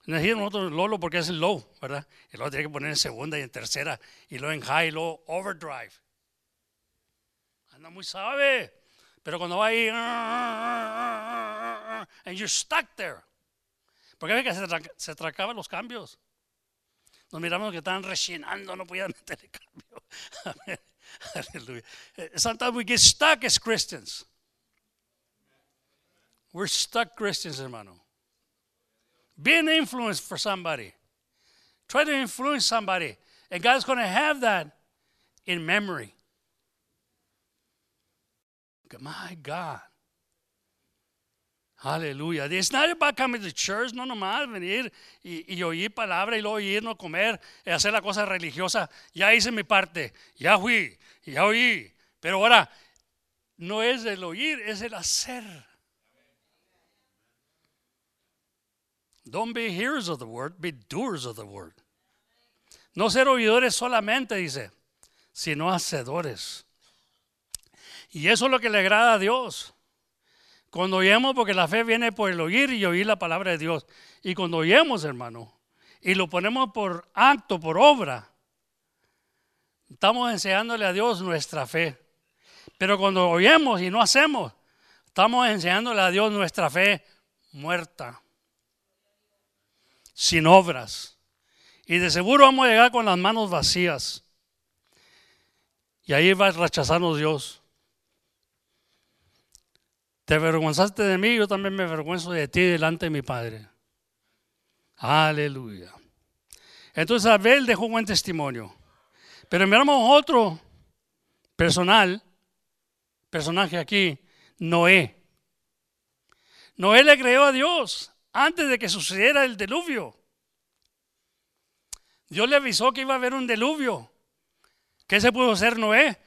Nosotros Lolo porque es el low, ¿verdad? Y luego tiene que poner en segunda y en tercera. Y luego en high y luego overdrive. Anda muy sabe. Pero cuando va ahí, and you're stuck there. Porque a veces se, tra- se tracaban los cambios. Nos miramos que estaban rellenando, no podían [LAUGHS] meter el cambio. [LAUGHS] Amén. Hallelujah. Eh, Sometimes we get stuck as Christians. We're stuck Christians, hermano. Be an influence for somebody. Try to influence somebody. And God's going to have that in memory. My God. Aleluya. It's not about coming to church, no nomás venir y, y oír palabra y luego irnos a comer y hacer la cosa religiosa. Ya hice mi parte, ya fui, ya oí. Pero ahora, no es el oír, es el hacer. Don't be hearers of the word, be doers of the word. No ser oidores solamente, dice, sino hacedores. Y eso es lo que le agrada a Dios. Cuando oímos, porque la fe viene por el oír y oír la palabra de Dios. Y cuando oímos, hermano, y lo ponemos por acto, por obra, estamos enseñándole a Dios nuestra fe. Pero cuando oímos y no hacemos, estamos enseñándole a Dios nuestra fe muerta, sin obras. Y de seguro vamos a llegar con las manos vacías. Y ahí va a rechazarnos Dios. Te avergonzaste de mí, yo también me avergüenzo de ti delante de mi Padre. Aleluya. Entonces Abel dejó buen testimonio. Pero miramos otro personal, personaje aquí, Noé. Noé le creyó a Dios antes de que sucediera el diluvio. Dios le avisó que iba a haber un diluvio. ¿Qué se pudo hacer Noé?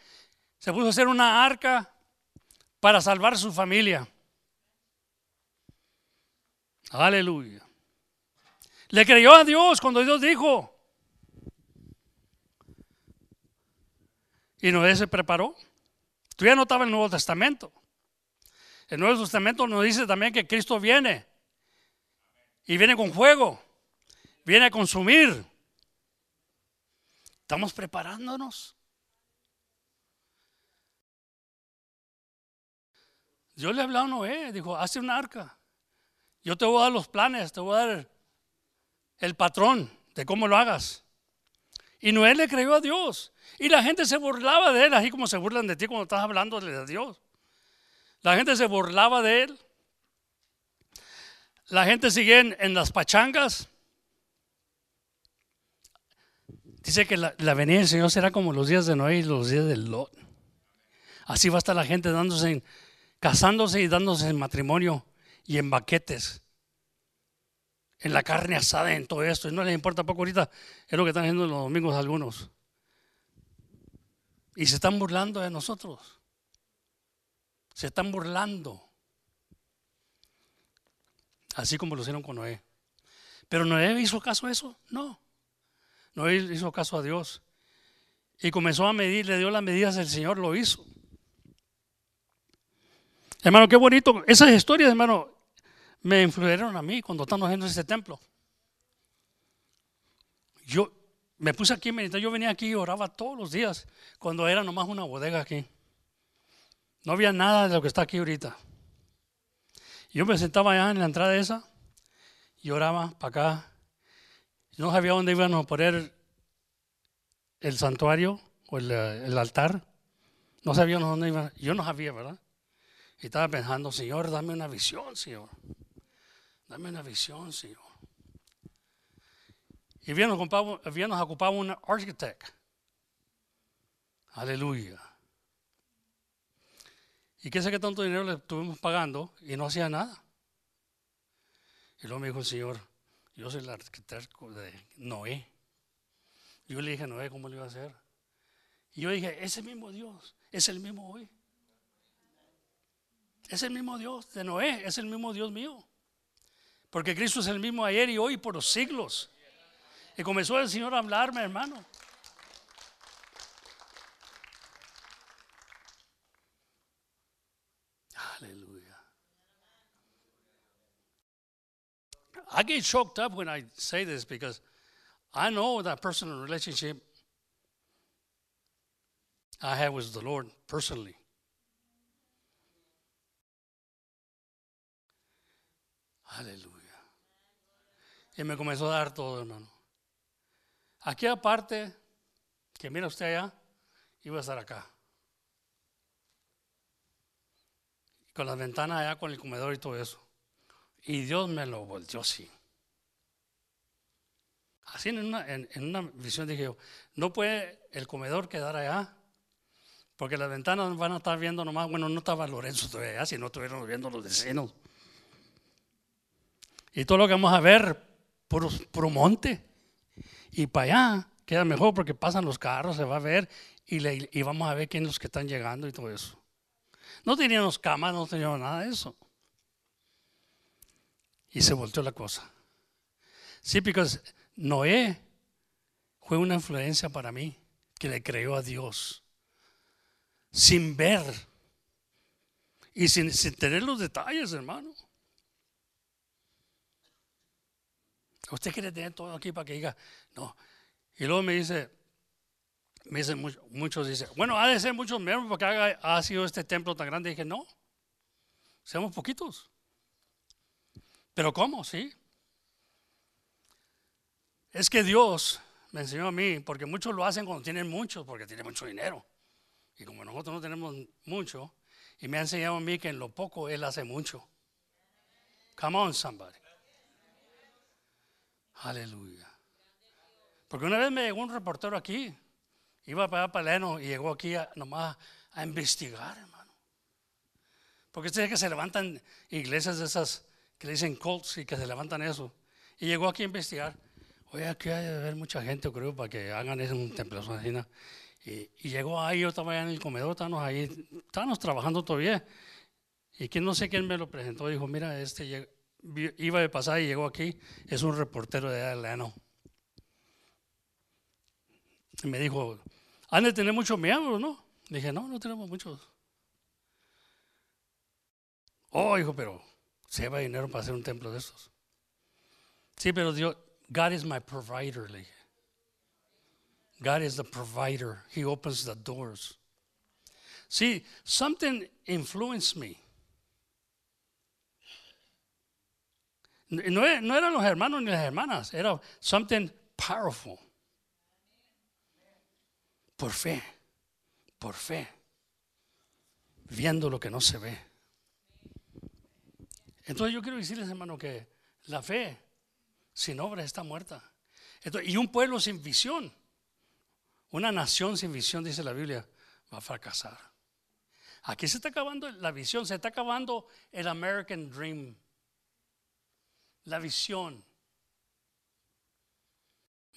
Se pudo hacer una arca para salvar a su familia. Aleluya. Le creyó a Dios cuando Dios dijo. Y Noé se preparó. Tú ya no estaba en el Nuevo Testamento. El Nuevo Testamento nos dice también que Cristo viene. Y viene con fuego. Viene a consumir. Estamos preparándonos. Dios le habló a Noé, dijo, hace un arca. Yo te voy a dar los planes, te voy a dar el patrón de cómo lo hagas. Y Noé le creyó a Dios. Y la gente se burlaba de él, así como se burlan de ti cuando estás hablando de Dios. La gente se burlaba de él. La gente sigue en, las pachangas. Dice que la, venida del Señor será como los días de Noé y los días de Lot. Así va a estar la gente dándose en, casándose y dándose en matrimonio y en baquetes, en la carne asada, en todo esto. Y no les importa poco ahorita, es lo que están haciendo los domingos algunos. Y se están burlando de nosotros. Se están burlando. Así como lo hicieron con Noé. Pero Noé hizo caso a eso? No. Noé hizo caso a Dios. Y comenzó a medir, le dio las medidas del Señor, lo hizo. Hermano, qué bonito. Esas historias, hermano, me influyeron a mí cuando estamos haciendo este templo. Yo me puse aquí. Yo venía aquí y oraba todos los días cuando era nomás una bodega aquí. No había nada de lo que está aquí ahorita. Yo me sentaba allá en la entrada esa y oraba para acá. No sabía dónde íbamos a poner el santuario o el, el altar. No sabíamos dónde iba. Yo no sabía, ¿verdad? Y estaba pensando, Señor, dame una visión, Señor. Dame una visión, Señor. Y ocupado, habíamos ocupado un architect. Aleluya. ¿Y qué sé qué tanto dinero le estuvimos pagando y no hacía nada? Y luego me dijo el Señor, yo soy el arquitecto de Noé. Yo le dije a Noé cómo lo iba a hacer. Y yo dije, ese mismo Dios es el mismo hoy. Es el mismo Dios de Noé, es el mismo Dios mío. Porque Cristo es el mismo ayer y hoy por los siglos. Y comenzó el Señor a hablarme, hermano. Aleluya. I get choked up when I say this because I know that personal relationship I have with the Lord personally. Aleluya. Y me comenzó a dar todo, hermano. Aquí aparte, que mira usted allá, iba a estar acá. Con las ventanas allá, con el comedor y todo eso. Y Dios me lo volteó así. Así en una, en, una visión dije yo, no puede el comedor quedar allá, porque las ventanas van a estar viendo nomás, bueno, no estaba Lorenzo todavía allá, si no estuvieron viendo los vecinos. Y todo lo que vamos a ver, puro, puro monte. Y para allá queda mejor porque pasan los carros, se va a ver y, le, y vamos a ver quiénes que están llegando y todo eso. No teníamos camas, no teníamos nada de eso. Y se volteó la cosa. Sí, porque Noé fue una influencia para mí que le creyó a Dios sin ver y sin, tener los detalles, hermano. Usted quiere tener todo aquí para que diga, no. Y luego me dice, me dicen muchos, dicen, bueno, ha de ser muchos miembros porque ha, ha sido este templo tan grande. Y dije, no, seamos poquitos. Pero ¿cómo? Sí. Es que Dios me enseñó a mí, porque muchos lo hacen cuando tienen mucho, porque tienen mucho dinero. Y como nosotros no tenemos mucho, y me ha enseñado a mí que en lo poco Él hace mucho. Come on, somebody. Aleluya. Porque una vez me llegó un reportero aquí, iba para Paleno y llegó aquí nomás a investigar, hermano. Porque usted que se levantan iglesias de esas que le dicen cults y que se levantan eso. Y llegó aquí a investigar. Oye, aquí hay de haber mucha gente, creo, para que hagan eso en un templo Y, llegó ahí, yo estaba allá en el comedor, estábamos ahí, estábamos trabajando todavía. Y no sé quién me lo presentó, dijo, mira, este iba de pasar y llegó aquí, es un reportero de Atlanta. Y me dijo, han de tener muchos miembros, ¿no? dije, no, no tenemos muchos. Oh, hijo, pero se lleva dinero para hacer un templo de estos. Sí, pero Dios, God is my provider, le dije. God is the provider. He opens the doors. See, something influenced me. No, no eran los hermanos ni las hermanas, era something powerful. Por fe, por fe, viendo lo que no se ve. Entonces yo quiero decirles, hermano, que la fe sin obra está muerta. y un pueblo sin visión, una nación sin visión, dice la Biblia, va a fracasar. Aquí se está acabando la visión, se está acabando el American Dream, la visión.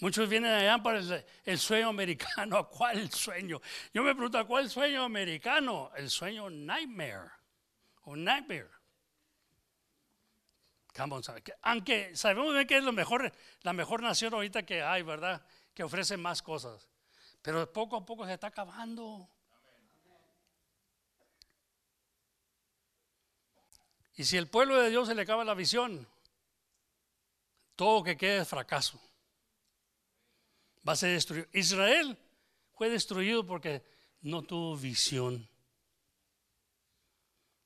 Muchos vienen allá para el, sueño americano. [LAUGHS] ¿Cuál sueño? Yo me pregunto, ¿cuál sueño americano? El sueño nightmare o nightmare. Aunque sabemos que es lo mejor, la mejor nación ahorita que hay, ¿verdad? Que ofrece más cosas. Pero poco a poco se está acabando. Y si el pueblo de Dios se le acaba la visión, todo que quede es fracaso. Va a ser destruido. Israel fue destruido porque no tuvo visión.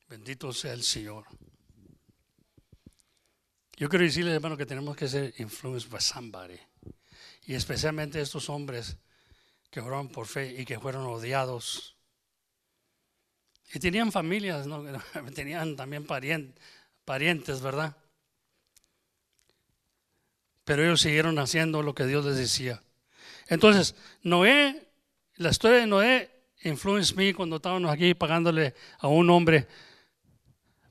Bendito sea el Señor. Yo quiero decirles, hermano, que tenemos que ser influenced by somebody. Y especialmente estos hombres que fueron por fe y que fueron odiados. Y tenían familias, ¿no? [LAUGHS] tenían también parientes, ¿verdad? Pero ellos siguieron haciendo lo que Dios les decía. Entonces, Noé, la historia de Noé influenced me cuando estábamos aquí pagándole a un hombre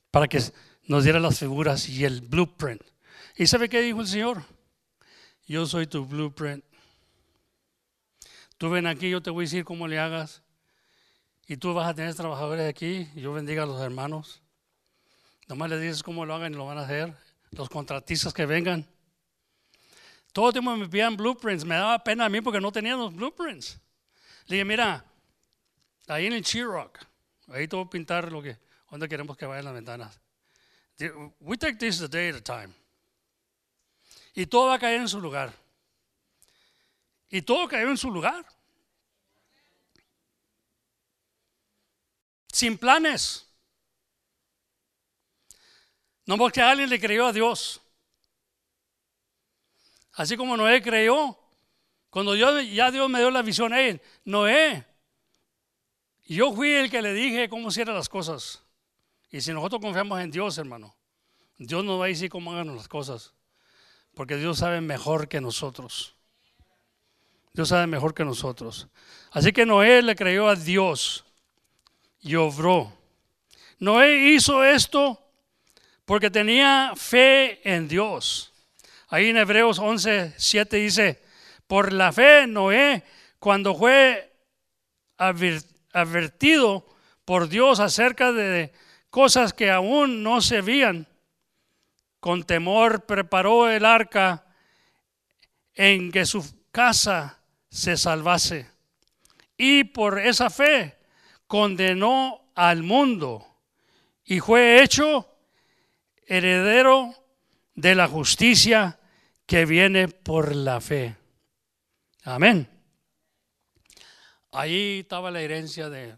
para que nos diera las figuras y el blueprint. ¿Y sabe qué dijo el Señor? Yo soy tu blueprint. Tú ven aquí, yo te voy a decir cómo le hagas. Y tú vas a tener trabajadores aquí. Yo bendiga a los hermanos. Nomás les dices cómo lo hagan y lo van a hacer. Los contratistas que vengan. Todo el tiempo me pedían blueprints. Me daba pena a mí porque no tenían los blueprints. Le dije, mira, ahí en el Chiroc, ahí te voy a pintar lo que, donde queremos que vayan las ventanas. We take this a day at a time. Y todo va a caer en su lugar. Y todo cayó en su lugar. Sin planes. No porque alguien le creyó a Dios. Así como Noé creyó, cuando yo, ya Dios me dio la visión él, Noé, yo fui el que le dije cómo hiciera las cosas. Y si nosotros confiamos en Dios, hermano, Dios nos va a decir cómo hagan las cosas. Porque Dios sabe mejor que nosotros. Dios sabe mejor que nosotros. Así que Noé le creyó a Dios y obró. Noé hizo esto porque tenía fe en Dios. Ahí en Hebreos 11, 7 dice, por la fe Noé, cuando fue advertido por Dios acerca de cosas que aún no se veían, con temor preparó el arca en que su casa se salvase. Y por esa fe condenó al mundo y fue hecho heredero de la justicia que viene por la fe. Amén. Ahí estaba la herencia de,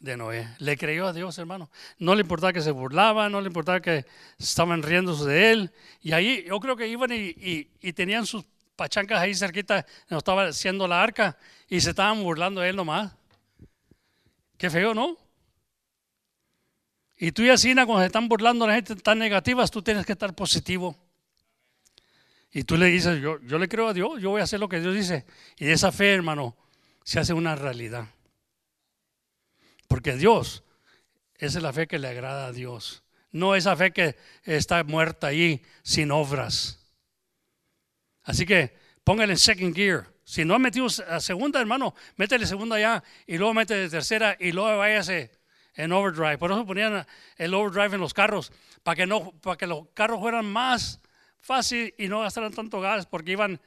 Noé. Le creyó a Dios, hermano. No le importaba que se burlaba, no le importaba que estaban riéndose de él. Y ahí yo creo que iban y, tenían sus pachancas ahí cerquita, no estaba haciendo la arca, y se estaban burlando de él nomás. Qué feo, ¿no? Y tú y Asina, cuando se están burlando la gente tan negativas, tú tienes que estar positivo. Y tú le dices, yo, yo le creo a Dios, yo voy a hacer lo que Dios dice. Y esa fe, hermano, se hace una realidad. Porque Dios, esa es la fe que le agrada a Dios. No esa fe que está muerta ahí sin obras. Así que póngale en second gear. Si no metido a segunda, hermano, métele segunda ya y luego métele tercera y luego váyase en overdrive. Por eso ponían el overdrive en los carros, para que, no, para que los carros fueran más fácil y no gastaran tanto gas, porque iban,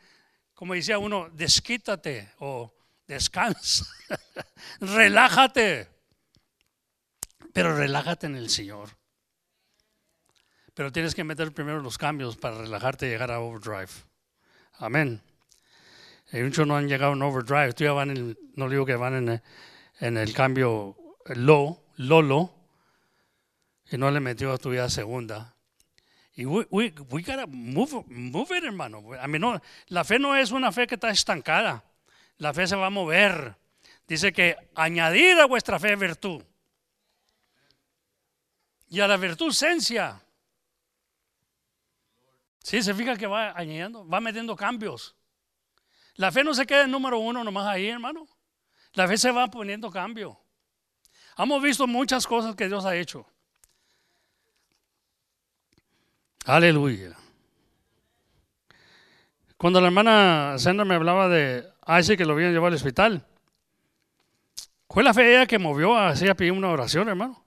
como decía uno, desquítate o descansa, [LAUGHS] relájate. Pero relájate en el Señor. Pero tienes que meter primero los cambios para relajarte y llegar a overdrive. Amén. Y muchos no han llegado en overdrive. Tú ya van en, no digo que van en, en el cambio low, lolo, y no le metió a tu vida segunda. Y we, we, we gotta move, move it, hermano. A mí no, la fe no es una fe que está estancada. La fe se va a mover. Dice que añadir a vuestra fe virtud. Y a la virtud ciencia. Sí, se fija que va añadiendo, va metiendo cambios. La fe no se queda en número uno nomás ahí, hermano. La fe se va poniendo cambio. Hemos visto muchas cosas que Dios ha hecho. Aleluya. Cuando la hermana Sandra me hablaba de Isaac que lo habían llevado al hospital, fue la fe ella que movió a a pedir una oración, hermano.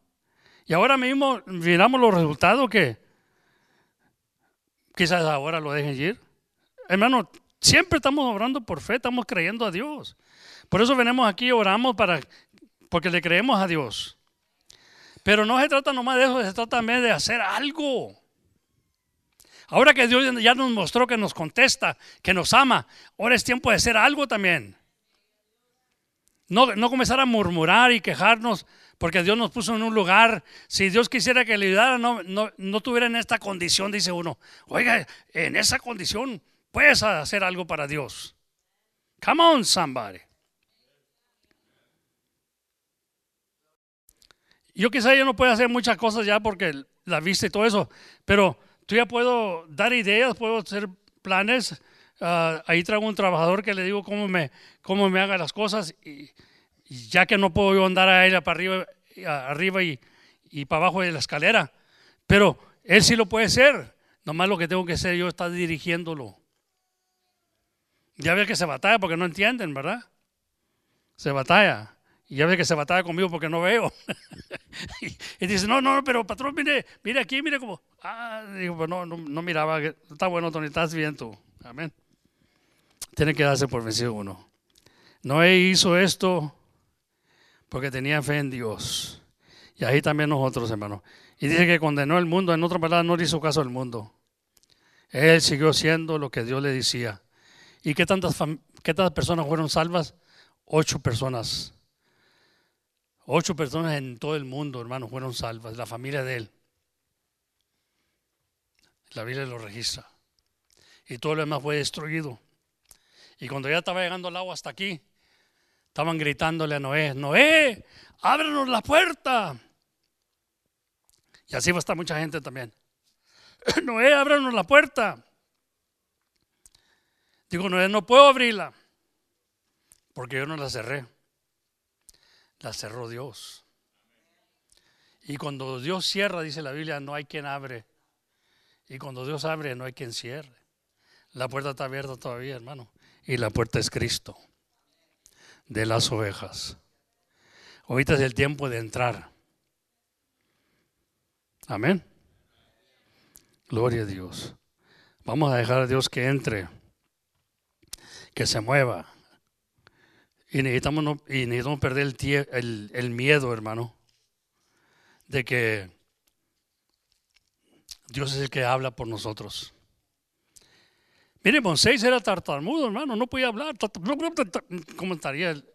Y ahora mismo miramos los resultados que quizás ahora lo dejen ir. Hermano, siempre estamos obrando por fe, estamos creyendo a Dios. Por eso venimos aquí y oramos para, porque le creemos a Dios. Pero no se trata nomás de eso, se trata también de hacer algo. Ahora que Dios ya nos mostró que nos contesta, que nos ama, ahora es tiempo de hacer algo también. No, no comenzar a murmurar y quejarnos porque Dios nos puso en un lugar. Si Dios quisiera que le ayudara, no, no, no tuviera en esta condición, dice uno. Oiga, en esa condición puedes hacer algo para Dios. Come on, somebody. Yo quizá yo no puedo hacer muchas cosas ya porque la vista y todo eso, pero tú ya puedo dar ideas, puedo hacer planes. Ah, ahí traigo un trabajador que le digo cómo me, cómo me haga las cosas y, ya que no puedo andar a ella para arriba, arriba y, para abajo de la escalera, pero él sí lo puede hacer. Nomás lo que tengo que hacer yo está dirigiéndolo. Ya ve que se batalla porque no entienden, ¿verdad? Se batalla. Y ya ve que se batalla conmigo porque no veo. [LAUGHS] y, dice, no, no, pero patrón, mire, mire aquí, mire como. Ah, digo, pues no, no, miraba. Está bueno, Tony, estás bien tú. Amén. Tiene que darse por vencido uno. Noé hizo esto porque tenía fe en Dios. Y ahí también nosotros, hermano. Y dice que condenó el mundo. En otra palabra, no le hizo caso al mundo. Él siguió siendo lo que Dios le decía. ¿Y qué tantas, qué tantas personas fueron salvas? Ocho personas Ocho personas en todo el mundo, hermano, fueron salvas, la familia de él. La Biblia lo registra. Y todo lo demás fue destruido. Y cuando ya estaba llegando el agua hasta aquí, estaban gritándole a Noé, Noé, ábrenos la puerta. Y así va a estar mucha gente también. [CLEARS THROAT] Noé, ábrenos la puerta. Digo, Noé, no puedo abrirla, porque yo no la cerré. La cerró Dios. Y cuando Dios cierra, dice la Biblia, no hay quien abre. Y cuando Dios abre, no hay quien cierre. La puerta está abierta todavía, hermano. Y la puerta es Cristo de las ovejas. Ahorita es el tiempo de entrar. Amén. Gloria a Dios. Vamos a dejar a Dios que entre, que se mueva. Y necesitamos, no, y necesitamos perder el, el, el miedo, hermano, de que Dios es el que habla por nosotros. Mire, Moisés era tartamudo, hermano, no podía hablar. ¿Cómo estaría él?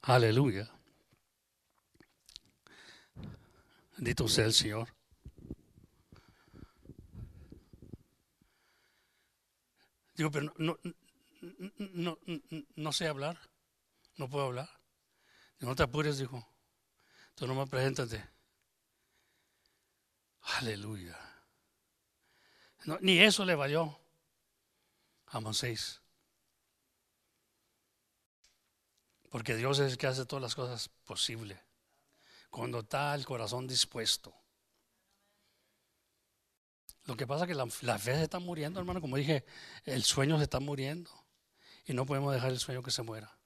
Aleluya. Bendito sea el Señor. Digo, pero no, no, no, sé hablar. No puedo hablar. No te apures, dijo. Tú no me preséntate. Aleluya. Ni eso le valió a Moisés. Porque Dios es el que hace todas las cosas posibles. Cuando está el corazón dispuesto. Lo que pasa es que la, fe se está muriendo, hermano. Como dije, el sueño se está muriendo. Y no podemos dejar el sueño que se muera.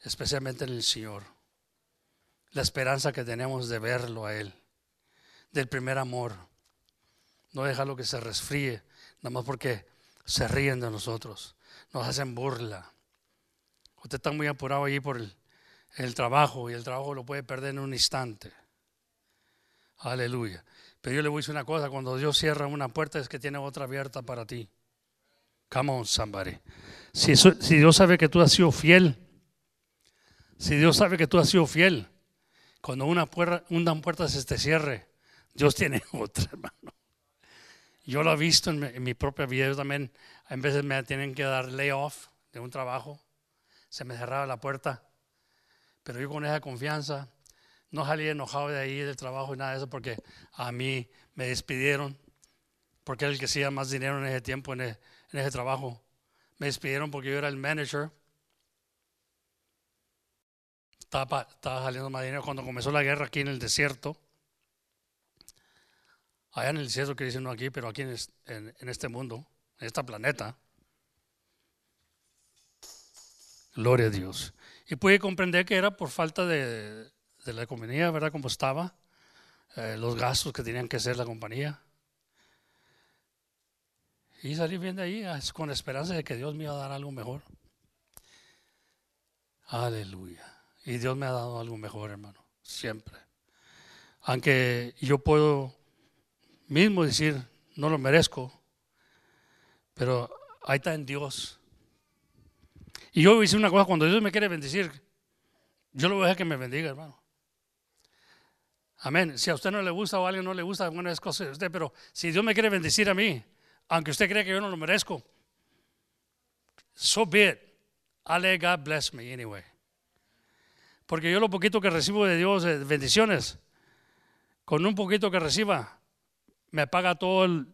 Especialmente en el Señor. La esperanza que tenemos de verlo a Él. Del primer amor. No dejarlo que se resfríe. Nada más porque se ríen de nosotros. Nos hacen burla. Usted está muy apurado allí por el, trabajo y el trabajo lo puede perder en un instante. Aleluya. Pero yo le voy a decir una cosa, cuando Dios cierra una puerta es que tiene otra abierta para ti. Come on, somebody. Si, si Dios sabe que tú has sido fiel, si Dios sabe que tú has sido fiel, cuando una puerta, una puerta se te cierre, Dios tiene [LAUGHS] otra, hermano. Yo lo he visto en mi, en mi propia vida, también, a veces me tienen que dar layoff de un trabajo se me cerraba la puerta. Pero yo con esa confianza no salí enojado de ahí del trabajo y nada de eso porque a mí me despidieron, porque era el que hacía más dinero en ese tiempo, en, ese, trabajo. Me despidieron porque yo era el manager. Estaba, saliendo más dinero cuando comenzó la guerra aquí en el desierto. Allá en el desierto, que dicen no aquí, pero aquí en este mundo, en este planeta. Gloria a Dios. Y pude comprender que era por falta de, la compañía, ¿verdad? Como estaba, eh, los gastos que tenían que hacer la compañía. Y salí bien de ahí con esperanza de que Dios me iba a dar algo mejor. Aleluya. Y Dios me ha dado algo mejor, hermano, siempre. Aunque yo puedo mismo decir, no lo merezco, pero ahí está en Dios y yo hice una cosa, cuando Dios me quiere bendecir, yo lo voy a dejar que me bendiga, hermano. Amén. Si a usted no le gusta o a alguien no le gusta, bueno, es cosa de usted, pero si Dios me quiere bendecir a mí, aunque usted cree que yo no lo merezco, so be it. I'll let God bless me anyway. Porque yo lo poquito que recibo de Dios, de bendiciones, con un poquito que reciba, me paga toda la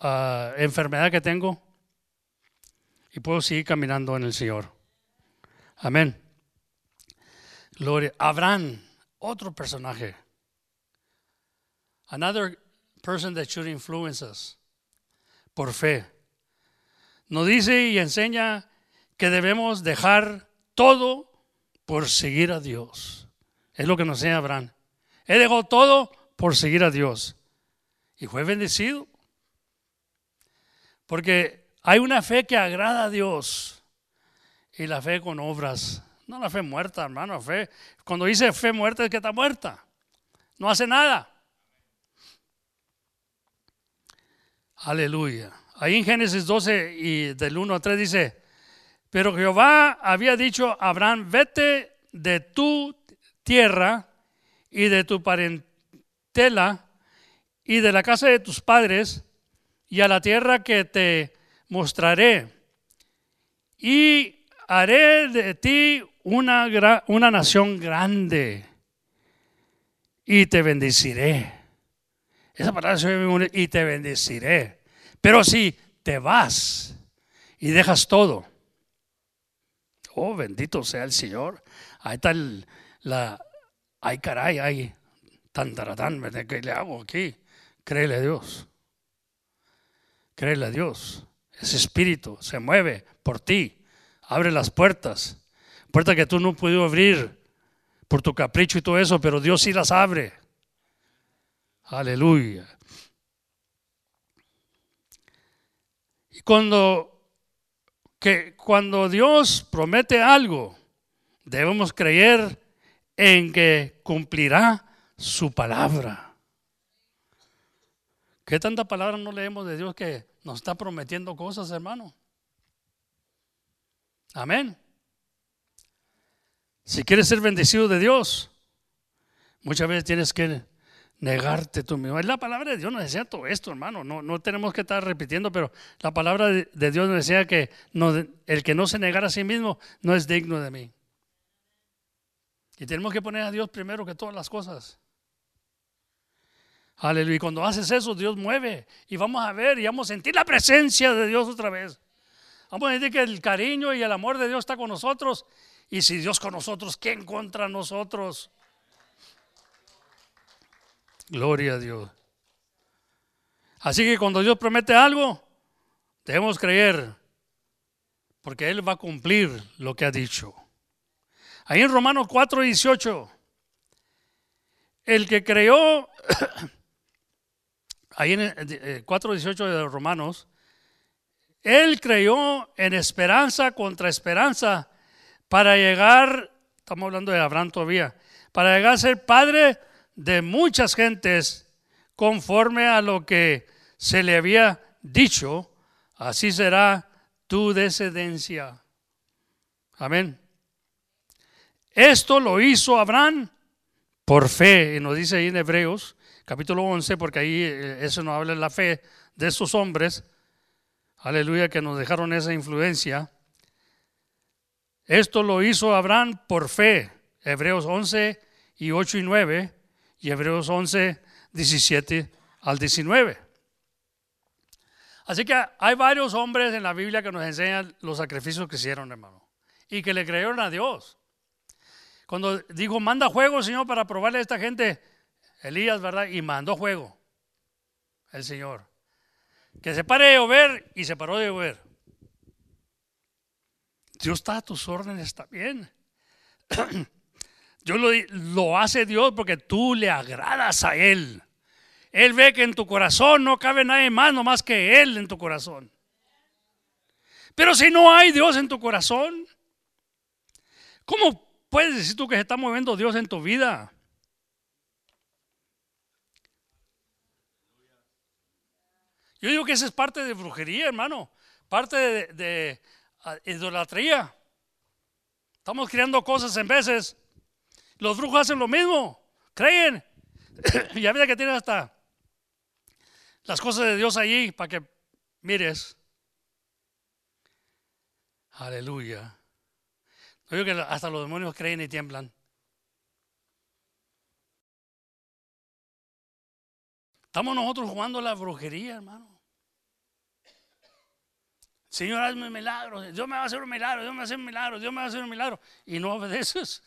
ah, enfermedad que tengo, y puedo seguir caminando en el Señor. Amén. Gloria. Abraham, otro personaje. Another person that should influence us. Por fe. Nos dice y enseña que debemos dejar todo por seguir a Dios. Es lo que nos enseña Abraham. Él dejó todo por seguir a Dios. Y fue bendecido. Porque hay una fe que agrada a Dios y la fe con obras. No la fe muerta, hermano, fe. Cuando dice fe muerta es que está muerta. No hace nada. Aleluya. Ahí en Génesis 12 y del 1 a 3 dice, pero Jehová había dicho a Abraham, vete de tu tierra y de tu parentela y de la casa de tus padres y a la tierra que te mostraré. Y haré de ti una, una nación grande y te bendeciré. Esa palabra se ve y te bendeciré. Pero si te vas y dejas todo, oh, bendito sea el Señor. Ahí está el, la, ay caray, ay, tan taratán, ¿qué le hago aquí? Créele a Dios. Créele a Dios. Ese espíritu se mueve por ti. Abre las puertas. Puertas que tú no puedes abrir por tu capricho y todo eso, pero Dios sí las abre. Aleluya. Y cuando, que cuando Dios promete algo, debemos creer en que cumplirá su palabra. ¿Qué tanta palabra no leemos de Dios que nos está prometiendo cosas, hermano? Amén. Si quieres ser bendecido de Dios, muchas veces tienes que negarte tú mismo. La palabra de Dios nos decía todo esto, hermano. No, no tenemos que estar repitiendo, pero la palabra de Dios nos decía que el que no se negara a sí mismo no es digno de mí. Y tenemos que poner a Dios primero que todas las cosas. Aleluya. Cuando haces eso, Dios mueve. Y vamos a ver y vamos a sentir la presencia de Dios otra vez. Vamos a sentir que el cariño y el amor de Dios está con nosotros. Y si Dios con nosotros, ¿quién contra nosotros? Gloria a Dios. Así que cuando Dios promete algo, debemos creer, porque Él va a cumplir lo que ha dicho. Ahí en Romanos 4, 18, el que creó [CLEARS THROAT] ahí en 4.18 eh, de Romanos, él creyó en esperanza contra esperanza para llegar, estamos hablando de Abraham todavía, para llegar a ser padre de muchas gentes conforme a lo que se le había dicho, así será tu descendencia. Amén. Esto lo hizo Abraham por fe, y nos dice ahí en Hebreos capítulo 11, porque ahí eh, eso nos habla de la fe de esos hombres, aleluya, que nos dejaron esa influencia. Esto lo hizo Abraham por fe, Hebreos 11 y 8 y 9, y Hebreos 11, 17 al 19. Así que hay varios hombres en la Biblia que nos enseñan los sacrificios que hicieron, hermano, y que le creyeron a Dios. Cuando dijo, manda juego, Señor, para probarle a esta gente, Elías, ¿verdad? Y mandó fuego el Señor. Que se pare de llover y se paró de llover. Dios está a tus órdenes, está bien. [CLEARS THROAT] Dios lo, lo hace Dios porque tú le agradas a Él. Él ve que en tu corazón no cabe nadie más, no más que Él en tu corazón. Pero si no hay Dios en tu corazón, ¿cómo puedes decir tú que se está moviendo Dios en tu vida? Yo digo que esa es parte de brujería, hermano, parte de, ah, idolatría. Estamos creando cosas en veces. Los brujos hacen lo mismo, creen. [COUGHS] y a que tienen hasta las cosas de Dios allí para que mires. Aleluya. Yo digo que hasta los demonios creen y tiemblan. Estamos nosotros jugando la brujería, hermano. Señor, hazme un milagro. Dios me va a hacer un milagro. Dios me va a hacer un milagro. Dios me va a hacer un milagro. Y no obedeces.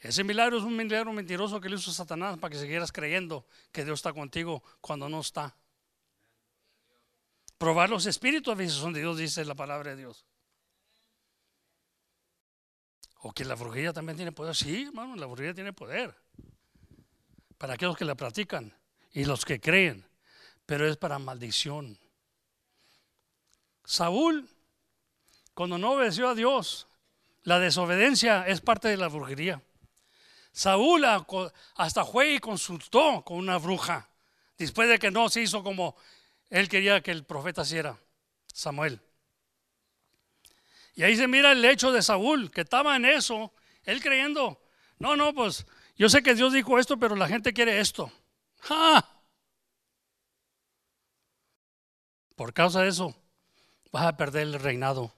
Ese milagro es un milagro mentiroso que le hizo Satanás para que siguieras creyendo que Dios está contigo cuando no está. Probar los espíritus a veces son de Dios, dice la palabra de Dios. O que la brujería también tiene poder. Sí, hermano, la brujería tiene poder para aquellos que la practican y los que creen, pero es para maldición. Saúl, cuando no obedeció a Dios, la desobediencia es parte de la brujería. Saúl hasta fue y consultó con una bruja, después de que no se hizo como él quería que el profeta hiciera, Samuel. Y ahí se mira el hecho de Saúl, que estaba en eso, él creyendo, no, no, pues yo sé que Dios dijo esto, pero la gente quiere esto. Por causa de eso, vas a perder el reinado.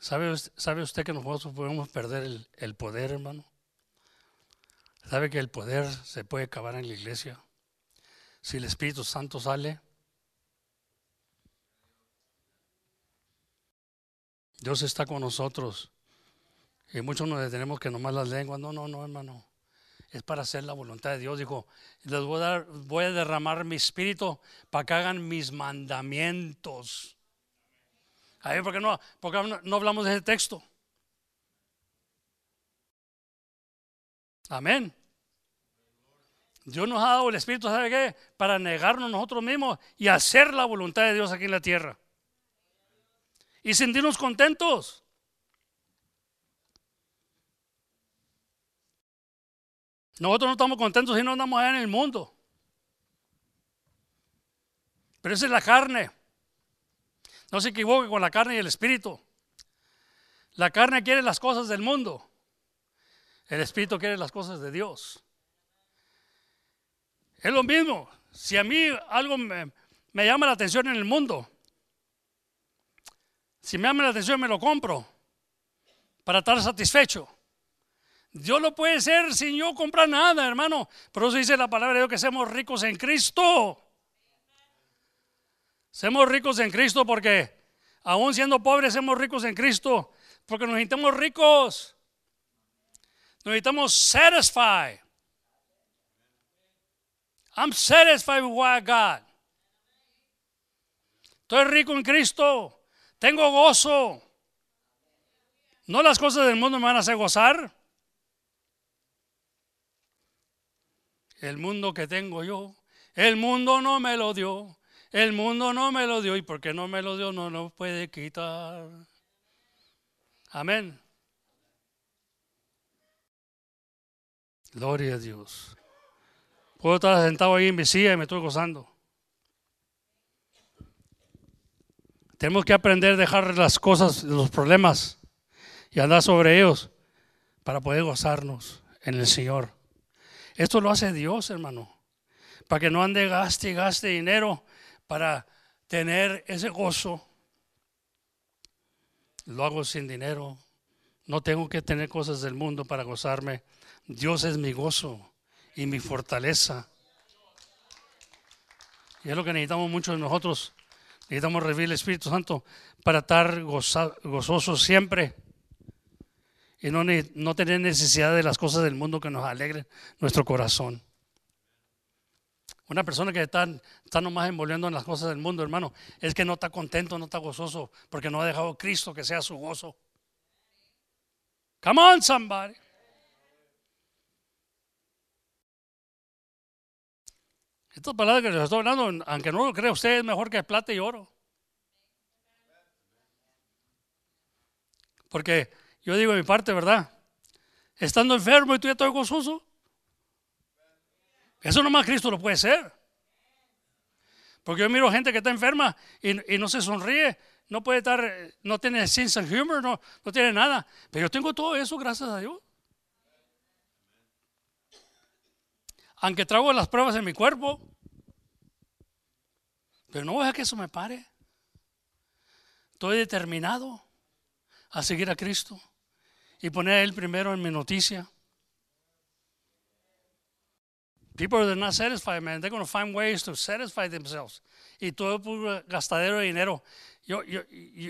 ¿Sabe, ¿Sabe usted que nosotros podemos perder el, el poder, hermano? ¿Sabe que el poder se puede acabar en la iglesia? Si el Espíritu Santo sale, Dios está con nosotros. Y muchos nos detenemos que nomás las lenguas. No, no, no, hermano. Es para hacer la voluntad de Dios. Dijo, les voy a, dar, voy a derramar mi espíritu para que hagan mis mandamientos. A ver, ¿por qué no, no, hablamos de ese texto? Amén. Dios nos ha dado el Espíritu, ¿sabe qué? Para negarnos nosotros mismos y hacer la voluntad de Dios aquí en la tierra. Y sentirnos contentos. Nosotros no estamos contentos si no andamos allá en el mundo. Pero esa es la carne. No se equivoque con la carne y el espíritu. La carne quiere las cosas del mundo. El espíritu quiere las cosas de Dios. Es lo mismo. Si a mí algo me, llama la atención en el mundo, si me llama la atención me lo compro para estar satisfecho. Dios lo puede ser sin yo comprar nada, hermano. Pero eso dice la palabra de Dios que seamos ricos en Cristo. Somos ricos en Cristo porque, aún siendo pobres, somos ricos en Cristo. Porque nos necesitamos ricos. Nos necesitamos satisfied. I'm satisfied with what I got. Estoy rico en Cristo. Tengo gozo. No las cosas del mundo me van a hacer gozar. El mundo que tengo yo, el mundo no me lo dio. El mundo no me lo dio y porque no me lo dio no lo puede quitar. Amén. Gloria a Dios. Puedo estar sentado ahí en mi silla y me estoy gozando. Tenemos que aprender a dejar las cosas, los problemas y andar sobre ellos para poder gozarnos en el Señor. Esto lo hace Dios, hermano. Para que no ande gaste y gaste dinero para tener ese gozo. Lo hago sin dinero. No tengo que tener cosas del mundo para gozarme. Dios es mi gozo y mi fortaleza. Y es lo que necesitamos muchos de nosotros. Necesitamos recibir el Espíritu Santo para estar gozosos siempre y no, no tener necesidad de las cosas del mundo que nos alegren nuestro corazón. Una persona que está, está nomás envolviendo en las cosas del mundo, hermano, es que no está contento, no está gozoso, porque no ha dejado a Cristo que sea su gozo. Come on, somebody. Esta palabra que les estoy hablando, aunque no lo crea usted, es mejor que plata y oro. Porque yo digo mi parte, ¿verdad? Estando enfermo y tú ya estás gozoso. Eso nomás Cristo lo puede ser. Porque yo miro gente que está enferma y, no se sonríe, no puede estar, no tiene sense of humor, no tiene nada. Pero yo tengo todo eso gracias a Dios. Aunque traigo las pruebas en mi cuerpo, pero no voy a que eso me pare. Estoy determinado a seguir a Cristo y poner a Él primero en mi noticia. People are not satisfied, man. They're going to find ways to satisfy themselves. Y todo puro gastadero de dinero. Yo, yo,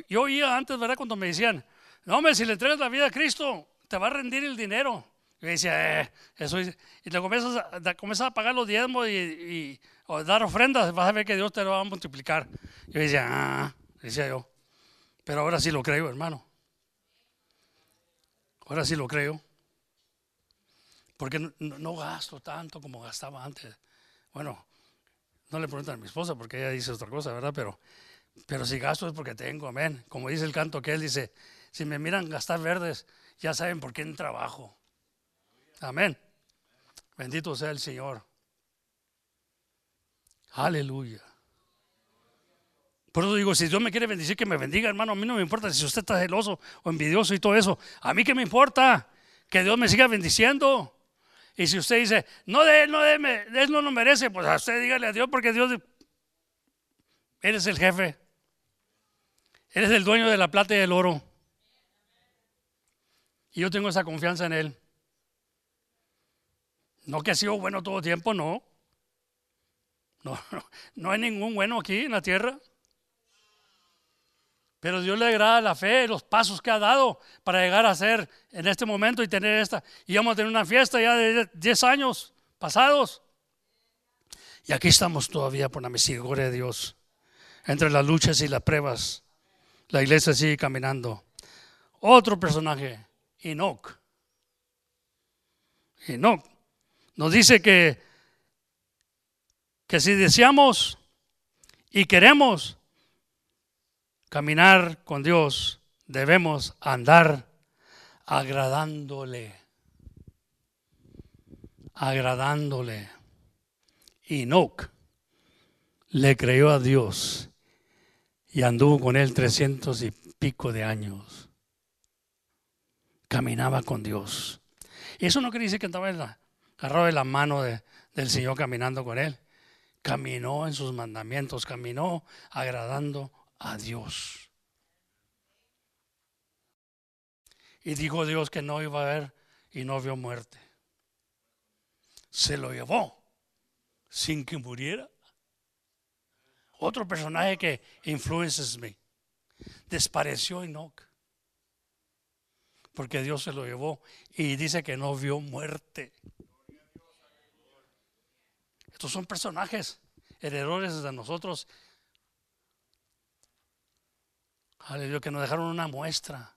yo, oía antes, ¿verdad? Cuando me decían, no, hombre, si le entregas la vida a Cristo, te va a rendir el dinero. Yo decía, eh, eso es. Y te comienzas a, comienzas a pagar los diezmos y, y o dar ofrendas, vas a ver que Dios te lo va a multiplicar. Yo decía, ah, decía yo. Pero ahora sí lo creo, hermano. Ahora sí lo creo. Porque no, gasto tanto como gastaba antes. Bueno, no le preguntan a mi esposa porque ella dice otra cosa, ¿verdad? Pero, pero si gasto es porque tengo, amén. Como dice el canto que él dice, si me miran gastar verdes, ya saben por qué trabajo. Amén. Bendito sea el Señor. Aleluya. Por eso digo, si Dios me quiere bendecir, que me bendiga, hermano. A mí no me importa si usted está celoso o envidioso y todo eso. A mí que me importa que Dios me siga bendiciendo. Y si usted dice, no, de él no, de él no lo merece, pues a usted dígale a Dios porque Dios, eres el jefe. Eres el dueño de la plata y del oro. Y yo tengo esa confianza en Él. No que ha sido bueno todo el tiempo, no. No, no, [LAUGHS] no hay ningún bueno aquí en la tierra. Pero Dios le agrada la fe, los pasos que ha dado para llegar a ser en este momento y tener esta. Y vamos a tener una fiesta ya de 10 años pasados. Y aquí estamos todavía por la misericordia de Dios. Entre las luchas y las pruebas, la iglesia sigue caminando. Otro personaje, Enoch. Enoch nos dice que, que si deseamos y queremos caminar con Dios, debemos andar agradándole. Agradándole. Enoch le creyó a Dios y anduvo con él trescientos y pico de años. Caminaba con Dios. Y eso no quiere decir que andaba agarrado de la mano del Señor caminando con él. Caminó en sus mandamientos, caminó agradando a Dios. Y dijo Dios que no iba a haber y no vio muerte. Se lo llevó sin que muriera. Otro personaje que influencias me. Despareció Enoch. Porque Dios se lo llevó y dice que no vio muerte. Estos son personajes heredores de nosotros Aleluya, que nos dejaron una muestra.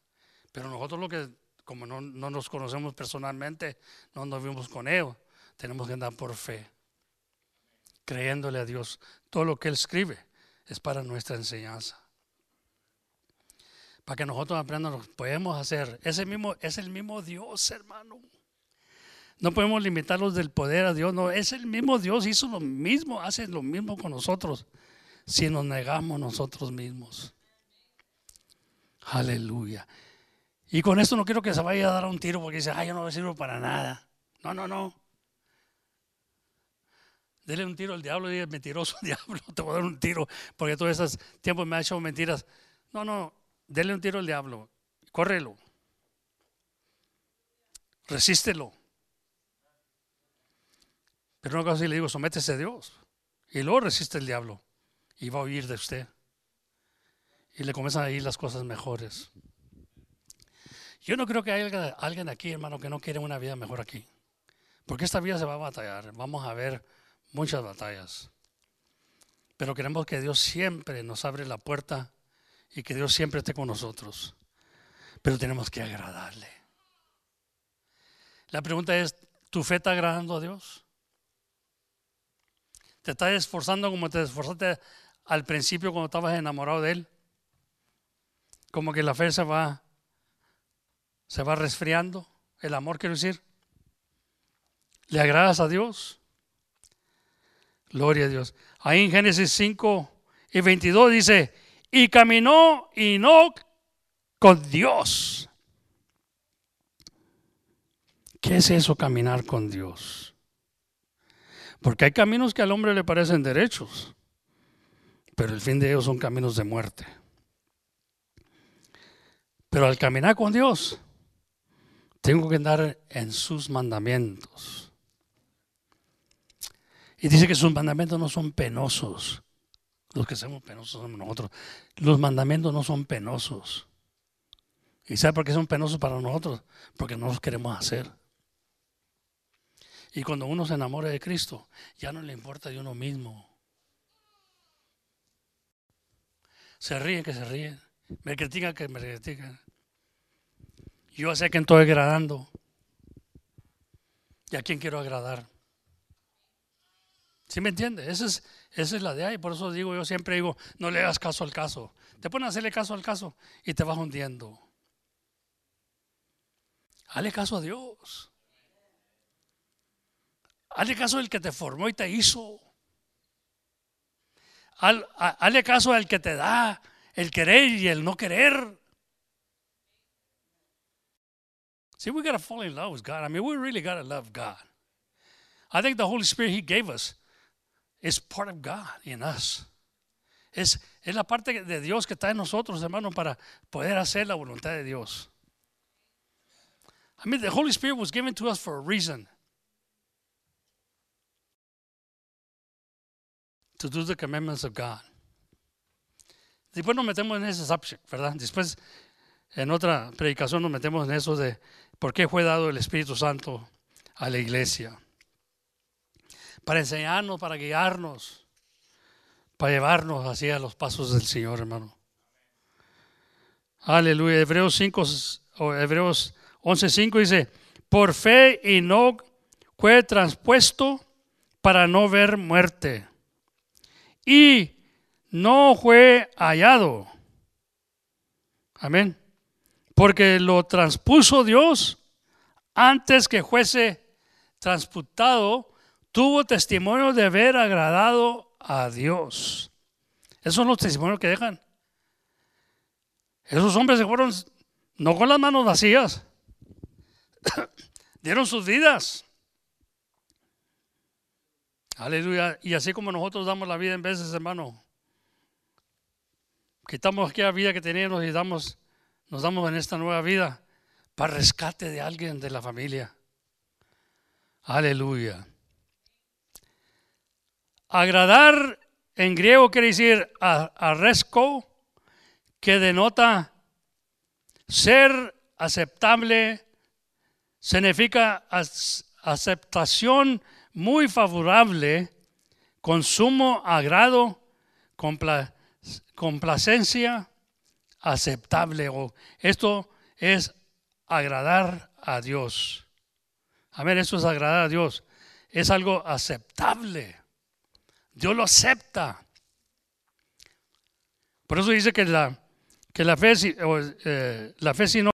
Pero nosotros lo que, como no, nos conocemos personalmente, no nos vimos con ellos, tenemos que andar por fe, creyéndole a Dios. Todo lo que Él escribe es para nuestra enseñanza. Para que nosotros aprendamos podemos hacer. Ese mismo, es el mismo Dios, hermano. No podemos limitarlos del poder a Dios, no, es el mismo Dios, hizo lo mismo, hace lo mismo con nosotros, si nos negamos nosotros mismos. Aleluya. Y con esto no quiero que se vaya a dar un tiro porque dice, ay, yo no sirvo para nada. No, no, no. Dele un tiro al diablo y dice, mentiroso [LAUGHS] diablo, te voy a dar un tiro porque todo ese tiempo me ha hecho mentiras. No, no, dele un tiro al diablo, córrelo, resístelo. Pero una cosa sí le digo, sométese a Dios y luego resiste el diablo y va a huir de usted y le comienzan a ir las cosas mejores. Yo no creo que haya alguien aquí, hermano, que no quiere una vida mejor aquí. Porque esta vida se va a batallar. Vamos a ver muchas batallas. Pero queremos que Dios siempre nos abre la puerta y que Dios siempre esté con nosotros. Pero tenemos que agradarle. La pregunta es, ¿tu fe está agradando a Dios? ¿Te estás esforzando como te esforzaste al principio cuando estabas enamorado de Él? como que la fe se va, se va resfriando. El amor, quiero decir. ¿Le agradas a Dios? Gloria a Dios. Ahí en Génesis 5 y 22 dice, y caminó y no con Dios. ¿Qué es eso caminar con Dios? Porque hay caminos que al hombre le parecen derechos, pero el fin de ellos son caminos de muerte. Pero al caminar con Dios, tengo que andar en sus mandamientos. Y dice que sus mandamientos no son penosos. Los que somos penosos somos nosotros. Los mandamientos no son penosos. ¿Y sabe por qué son penosos para nosotros? Porque no los queremos hacer. Y cuando uno se enamora de Cristo, ya no le importa de uno mismo. Se ríen que se ríen. Me critican que me critican. Yo sé que estoy agradando. ¿Y a quién quiero agradar? ¿Sí me entiende? Esa es, esa es la de ahí. Por eso digo, yo siempre digo, no le hagas caso al caso. Te pones a hacerle caso al caso y te vas hundiendo. Hale caso a Dios. Hale caso al que te formó y te hizo. Hale caso al que te da el querer y el no querer. See, we got to fall in love with God. I mean, we really got to love God. I think the Holy Spirit He gave us is part of God in us. Es, es la parte de Dios que está en nosotros, hermano, para poder hacer la voluntad de Dios. I mean, the Holy Spirit was given to us for a reason. To do the commandments of God. Después nos metemos en ese subject, ¿verdad? Después, en otra predicación, nos metemos en eso de por qué fue dado el Espíritu Santo a la iglesia. Para enseñarnos, para guiarnos, para llevarnos hacia los pasos del Señor, hermano. Aleluya. Hebreos 5 o Hebreos 11:5 dice, "Por fe y no fue transpuesto para no ver muerte." Y no fue hallado. Amén. Porque lo transpuso Dios antes que fuese transputado, tuvo testimonio de haber agradado a Dios. Esos son los testimonios que dejan. Esos hombres se fueron no con las manos vacías, [COUGHS] dieron sus vidas. Aleluya. Y así como nosotros damos la vida en veces, hermano, quitamos aquella vida que teníamos y damos, nos damos en esta nueva vida para rescate de alguien de la familia. Aleluya. Agradar en griego quiere decir arresco, que denota ser aceptable, significa aceptación muy favorable, con sumo agrado, complacencia aceptable. O esto es agradar a Dios. A ver, esto es agradar a Dios. Es algo aceptable. Dios lo acepta. Por eso dice que la, que la fe, eh, la fe si no